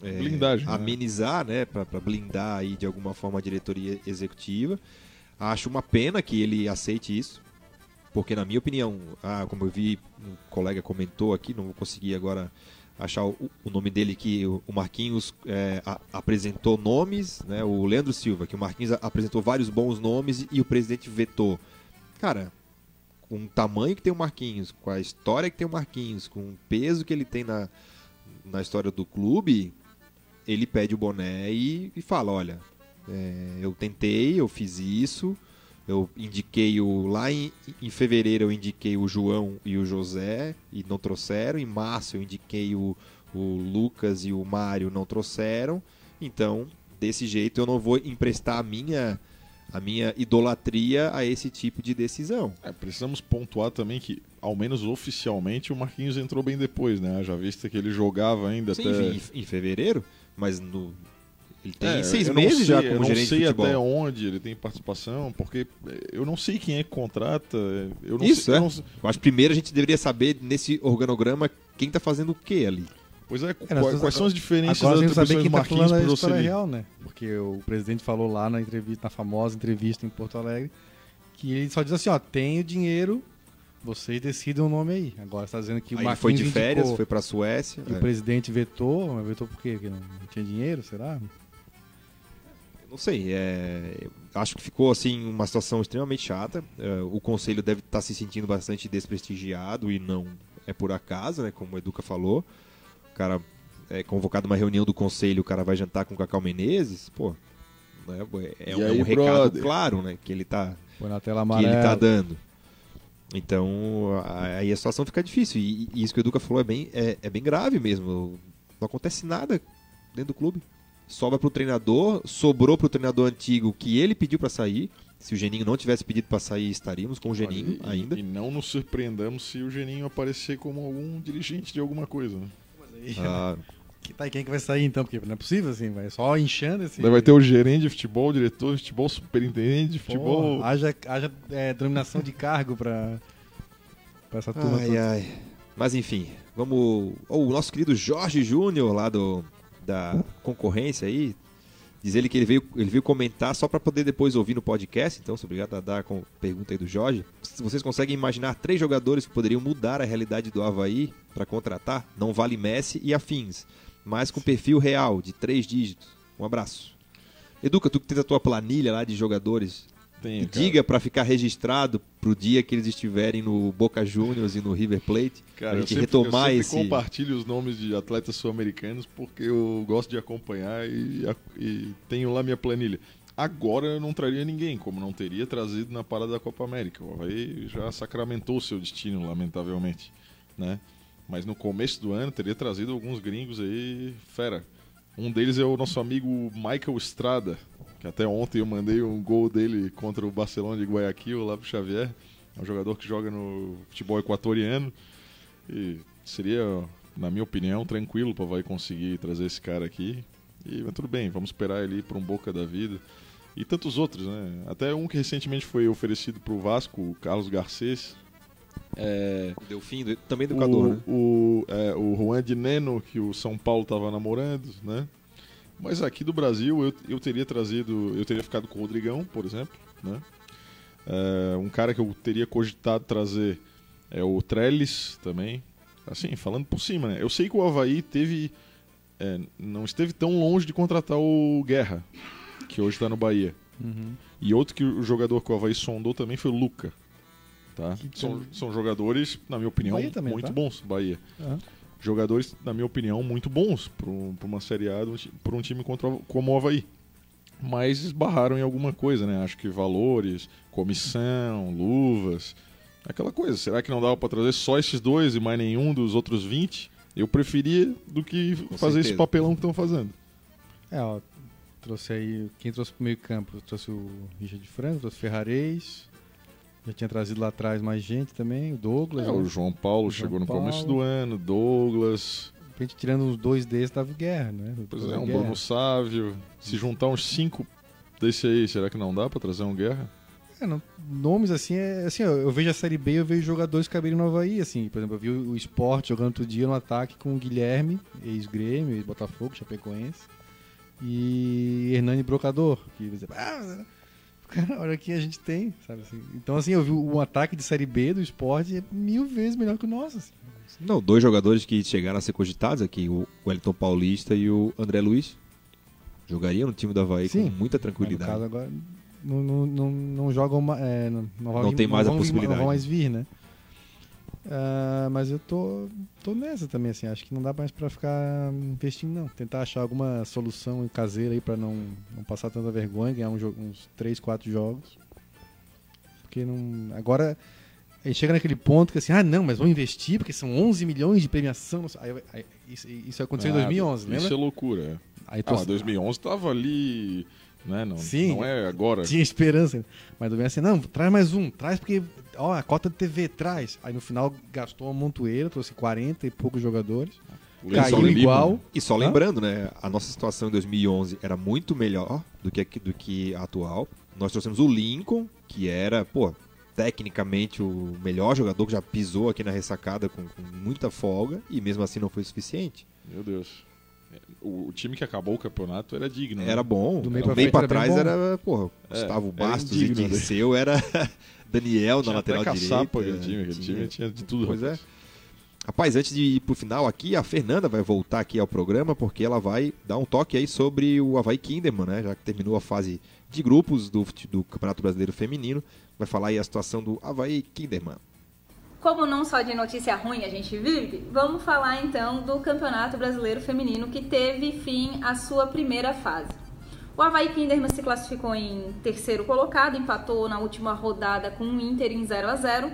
Blindagem, né? amenizar, né, para blindar aí de alguma forma a diretoria executiva. Acho uma pena que ele aceite isso, porque na minha opinião, ah, como eu vi um colega comentou aqui, não vou conseguir agora achar o, o nome dele que o Marquinhos é, a- apresentou nomes, né, o Leandro Silva, que o Marquinhos a- apresentou vários bons nomes e o presidente vetou. Cara, com o tamanho que tem o Marquinhos, com a história que tem o Marquinhos, com o peso que ele tem na, na história do clube, ele pede o boné e, e fala, olha, é, eu tentei, eu fiz isso, eu indiquei o lá em, em fevereiro eu indiquei o João e o José e não trouxeram, em março eu indiquei o, o Lucas e o Mário não trouxeram, então desse jeito eu não vou emprestar a minha a minha idolatria a esse tipo de decisão. É, precisamos pontuar também que, ao menos oficialmente, o Marquinhos entrou bem depois, né? Já vista que ele jogava ainda Sim, até. em, em fevereiro, mas no ele tem É, seis eu não meses já sei- como Eu gerente não sei de futebol. até onde ele tem participação, porque eu não sei quem é que contrata. Eu não Isso, sei, é. eu não sei- Eu que primeiro a gente deveria saber nesse organograma quem tá fazendo o que ali. Pois é, É, quais, temos- são as diferenças Agora das tem atribuições quem do tá Marquinhos falando pro a história Doceli? real, né? Porque o presidente falou lá na entrevista, na famosa entrevista em Porto Alegre, que ele só diz assim, ó, tenho dinheiro, vocês decidam o nome aí. Agora você tá dizendo que o Aí Marquinhos foi de férias, indicou, foi pra Suécia. e é. o presidente vetou, mas vetou por quê? Porque não, não tinha dinheiro, será? Não sei, é, acho que ficou assim uma situação extremamente chata. É, o conselho deve estar se sentindo bastante desprestigiado e não é por acaso, né? Como o Educa falou. O cara é convocado uma reunião do conselho, o cara vai jantar com o Cacau Menezes, pô. né, É, E um, é aí, um recado brother? claro, né? Que ele tá Foi na tela que ele tá dando. Então, a- aí a situação fica difícil. E, e isso que o Educa falou é bem, é, é bem grave mesmo. Não acontece nada dentro do clube. Sobra pro treinador, sobrou pro treinador antigo que ele pediu pra sair. Se o Geninho não tivesse pedido pra sair, estaríamos com o Geninho Olha, e- ainda. E não nos surpreendamos se o Geninho aparecer como algum dirigente de alguma coisa, né? Que tá, e quem que vai sair então? Porque não é possível assim, vai só inchando esse... Daí vai ter o gerente de futebol, o diretor de futebol, superintendente de Pô, futebol. haja, haja é, dominação de cargo pra, pra essa turma ai, toda. ai. Mas enfim, vamos. Oh, o nosso querido Jorge Júnior, lá do, da concorrência aí, diz ele que ele veio, ele veio comentar só para poder depois ouvir no podcast. Então, obrigado a dar com pergunta aí do Jorge. Vocês conseguem imaginar três jogadores que poderiam mudar a realidade do Havaí para contratar, não vale Messi e afins, mas com perfil real de três dígitos. Um abraço. Educa, tu que tens a tua planilha lá de jogadores, Cara. diga para ficar registrado pro dia que eles estiverem no Boca Juniors e no River Plate, Cara, a eu gente sempre, retomar eu sempre esse. compartilho os nomes de atletas sul-americanos porque eu gosto de acompanhar e, e tenho lá minha planilha. Agora eu não traria ninguém, como não teria trazido na parada da Copa América. O Havaí já sacramentou o seu destino, lamentavelmente. Né? Mas no começo do ano teria trazido alguns gringos aí, fera. Um deles é o nosso amigo Michael Estrada, que até ontem eu mandei um gol dele contra o Barcelona de Guayaquil lá pro Xavier. É um jogador que joga no futebol equatoriano. E seria, na minha opinião, tranquilo para vai conseguir trazer esse cara aqui. E mas tudo bem, vamos esperar ele ir para um boca da vida. E tantos outros, né? Até um que recentemente foi oferecido para o Vasco, o Carlos Garcês. É, O Delfim, também educador, o, né? o, é, o Juan de Neno, que o São Paulo estava namorando, né? Mas aqui do Brasil eu, eu teria trazido, eu teria ficado com o Rodrigão, por exemplo, né? É, um cara que eu teria cogitado trazer é o Trellis também. Assim, falando por cima, né? Eu sei que o Havaí teve. é, não esteve tão longe de contratar o Guerra, que hoje está no Bahia. Uhum. E outro que o jogador que o Havaí sondou também foi o Luca. Tá? São, são jogadores, na minha opinião, também, muito tá? bons. Bahia. Ah. Jogadores, na minha opinião, muito bons para uma Série A, para um time contra, o- como o Havaí. Mas esbarraram em alguma coisa, né? Acho que valores, comissão, luvas, aquela coisa. Será que não dava para trazer só esses dois e mais nenhum dos outros 20? Eu preferia do que fazer esse certeza. papelão que estão fazendo. É, ó, trouxe aí, quem trouxe pro meio campo, trouxe o Richard Franco, trouxe o Ferrarez, já tinha trazido lá atrás mais gente também, o Douglas, É, né? o João Paulo O João chegou no começo Paulo. do ano, Douglas, De repente, tirando uns dois desses, tava Guerra, né? Pois é, um Guerra. Bruno Sávio. Se juntar uns cinco Desse aí, será que não dá pra trazer um Guerra? É, não- nomes assim, é, assim ó, eu vejo a Série B, eu vejo jogadores caberem no Havaí, assim, por exemplo, eu vi o, Sport jogando outro dia no ataque com o Guilherme, ex-Grêmio, ex-Botafogo, Chapecoense, e Hernani Brocador, que ah, cara, olha o que a gente tem, sabe assim. Então assim, eu vi o ataque de Série B do Sport é mil vezes melhor que o nosso, assim. Não, dois jogadores que chegaram a ser cogitados aqui, o Wellington Paulista e o André Luiz. Jogariam no time do Havaí Sim. com muita Mas, no tranquilidade. caso agora não, não, não, não jogam é, não, não, Não tem mais a vir- possibilidade. Não vão mais vir, né? Ah, mas eu tô, tô nessa também, assim, acho que não dá mais pra ficar investindo, não. Tentar achar alguma solução caseira aí pra não, não passar tanta vergonha, ganhar um uns 3, 4 jogos. Porque não. Agora. Aí chega naquele ponto que assim, ah não, mas vamos investir porque são 11 milhões de premiação. Aí, aí- isso, isso aconteceu em Ah, 2011, lembra? Isso é loucura. é. Aí Ah, tô- mas 2011 tava ali, né? Não, Sim. não é agora. Tinha esperança. Mas do assim, não, traz mais um, traz porque, ó, a cota de TV traz. Aí no final gastou uma montoeira, trouxe 40 e poucos jogadores. O Caiu igual. E só lembrando, né? A nossa situação em 2011 era muito melhor do que, a- do que a atual. Nós trouxemos o Lincoln, que era, pô, tecnicamente o melhor jogador que já pisou aqui na ressacada com, com muita folga, e mesmo assim não foi suficiente. Meu Deus. O, o time que acabou o campeonato era digno. né? Era bom. Do meio pra meio pra trás bom. era, porra, É, Gustavo era Bastos e indigno, né? Dirceu, era Daniel na Tinha lateral até direita. caçapa aquele time. Aquele Tinha- time tinha de tudo. Pois é. rapaz. Rapaz, antes de ir pro final aqui, a Fernanda vai voltar aqui ao programa porque ela vai dar um toque aí sobre o Havaí Kinderman, né? Já que terminou a fase de grupos do, do Campeonato Brasileiro Feminino. Vai falar aí a situação do Havaí Kinderman. Como não só de notícia ruim a gente vive, vamos falar então do Campeonato Brasileiro Feminino que teve fim a sua primeira fase. O Havaí Kinderman se classificou em terceiro colocado, empatou na última rodada com o Inter em 0 a 0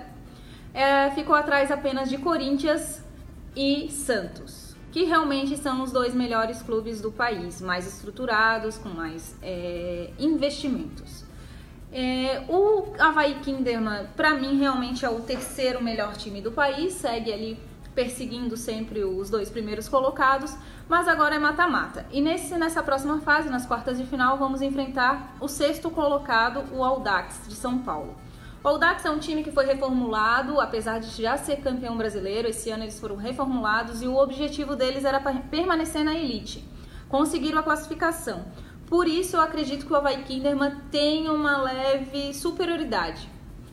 É, ficou atrás apenas de Corinthians e Santos, que realmente são os dois melhores clubes do país, mais estruturados, com mais é, investimentos. É, o Havaí Kinderman, pra mim, realmente é o terceiro melhor time do país, segue ali perseguindo sempre os dois primeiros colocados, mas agora é mata-mata. E nesse, nessa próxima fase, nas quartas de final, vamos enfrentar o sexto colocado, o Audax de São Paulo. O Audax é um time que foi reformulado, apesar de já ser campeão brasileiro, esse ano eles foram reformulados e o objetivo deles era permanecer na elite. Conseguiram a classificação. Por isso eu acredito que o Havaí Kinderman tem uma leve superioridade,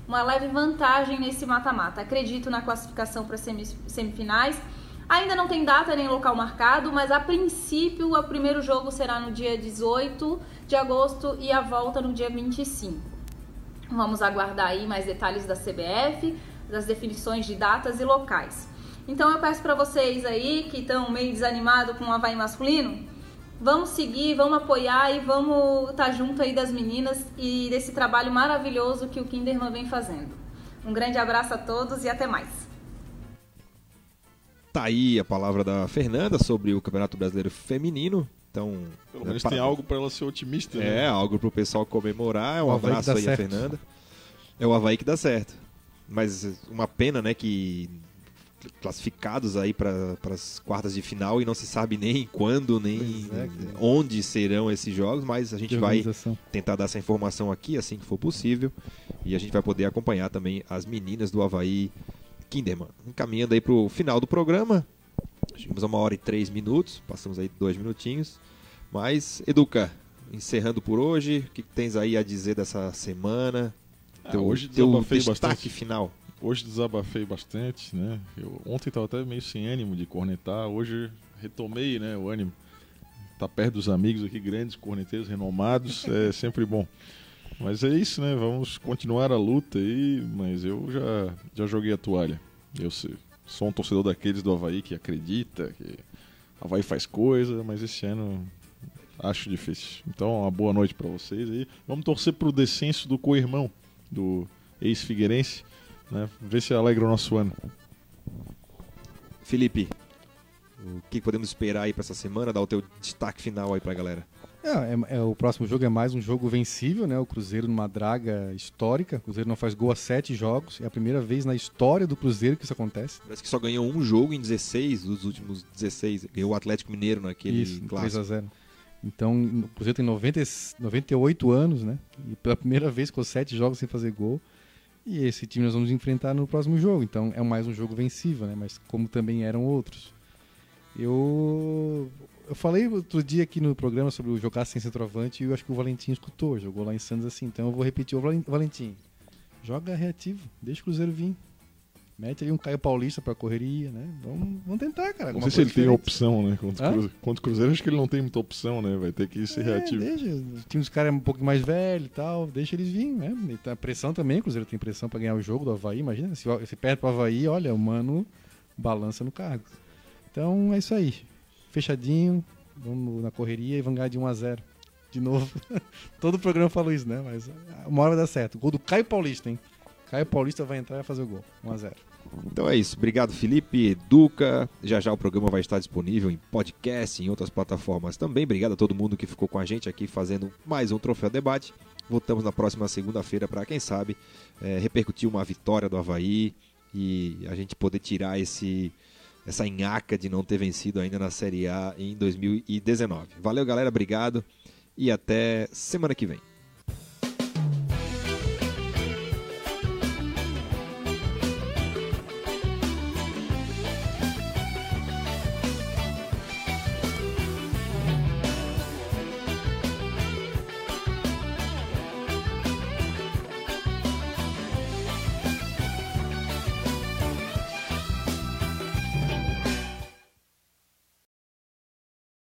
uma leve vantagem nesse mata-mata. Acredito na classificação para semifinais. Ainda não tem data nem local marcado, mas a princípio o primeiro jogo será no dia 18 de agosto e a volta no dia 25. Vamos aguardar aí mais detalhes da CBF, das definições de datas e locais. Então eu peço para vocês aí que estão meio desanimados com o Havaí masculino, vamos seguir, vamos apoiar e vamos estar junto aí das meninas e desse trabalho maravilhoso que o Kinderman vem fazendo. Um grande abraço a todos e até mais. Tá aí a palavra da Fernanda sobre o Campeonato Brasileiro Feminino. Então, Pelo né, menos para- tem algo pra ela ser otimista. É, né? algo pro pessoal comemorar. É um O abraço aí a certo. Fernanda. É o Havaí que dá certo. Mas uma pena, né, que classificados aí para as quartas de final e não se sabe nem quando, nem é, onde serão esses jogos, mas a gente vai tentar dar essa informação aqui assim que for possível e a gente vai poder acompanhar também as meninas do Havaí Kinderman. Encaminhando aí pro final do programa, chegamos a uma hora e três minutos, passamos aí dois minutinhos, mas Educa, encerrando por hoje, o que que tens aí a dizer dessa semana? Ah, hoje teu destaque bastante. final. Hoje desabafei bastante, né? Eu, ontem tava até meio sem ânimo de cornetar, hoje retomei, né, o ânimo. Tá perto dos amigos aqui, grandes corneteiros renomados, é sempre bom. Mas é isso, né? Vamos continuar a luta aí, mas eu já, já joguei a toalha. Eu sou um torcedor daqueles do Havaí que acredita que Havaí faz coisa, mas esse ano acho difícil. Então, uma boa noite para vocês aí. Vamos torcer pro descenso do co-irmão, do ex-Figueirense, né? Ver se alegra o nosso ano. Felipe, o que podemos esperar aí para essa semana? Dá o teu destaque final aí pra galera. É, é- é, o próximo jogo é mais um jogo vencível, né? O Cruzeiro numa draga histórica. O Cruzeiro não faz gol há sete jogos. É a primeira vez na história do Cruzeiro que isso acontece. Parece que só ganhou um jogo em 16 dos últimos 16. Ganhou o Atlético Mineiro naquele isso, 3 clássico. a 0 Então, o Cruzeiro tem 90, 98 anos, né? E pela primeira vez com sete jogos sem fazer gol. E esse time nós vamos enfrentar no próximo jogo. Então, é mais um jogo vencível, né? Mas como também eram outros. Eu eu falei outro dia aqui no programa sobre o jogar sem centroavante e eu acho que o Valentim escutou, jogou lá em Santos assim. Então eu vou repetir, o Valentim, joga reativo, deixa o Cruzeiro vir. Mete ali um Caio Paulista pra correria, né? Vamos, vamos tentar, cara. Não sei se ele diferente. tem opção, né? Contra, o Cruzeiro, contra o Cruzeiro, acho que ele não tem muita opção, né? Vai ter que ser é, reativo. Deixa, time dos caras um pouco mais velho e tal, deixa eles virem, né? E tá pressão também, o Cruzeiro tem pressão pra ganhar o jogo do Havaí, imagina. Se, se perde pro Havaí, olha, o mano balança no cargo. Então é isso aí. Fechadinho, vamos na correria e vamos ganhar de 1 a 0 De novo. Todo programa falou isso, né? Mas uma hora vai dar certo. Gol do Caio Paulista, hein? Caio Paulista vai entrar e fazer o gol. 1 a 0 então é isso. Obrigado, Felipe, Duca. Já já o programa vai estar disponível em podcast, em outras plataformas também. Obrigado a todo mundo que ficou com a gente aqui fazendo mais um Troféu Debate. Voltamos na próxima segunda-feira para, quem sabe, é, repercutir uma vitória do Havaí e a gente poder tirar esse essa enhaca de não ter vencido ainda na Série A em 2019. Valeu, galera. Obrigado e até semana que vem.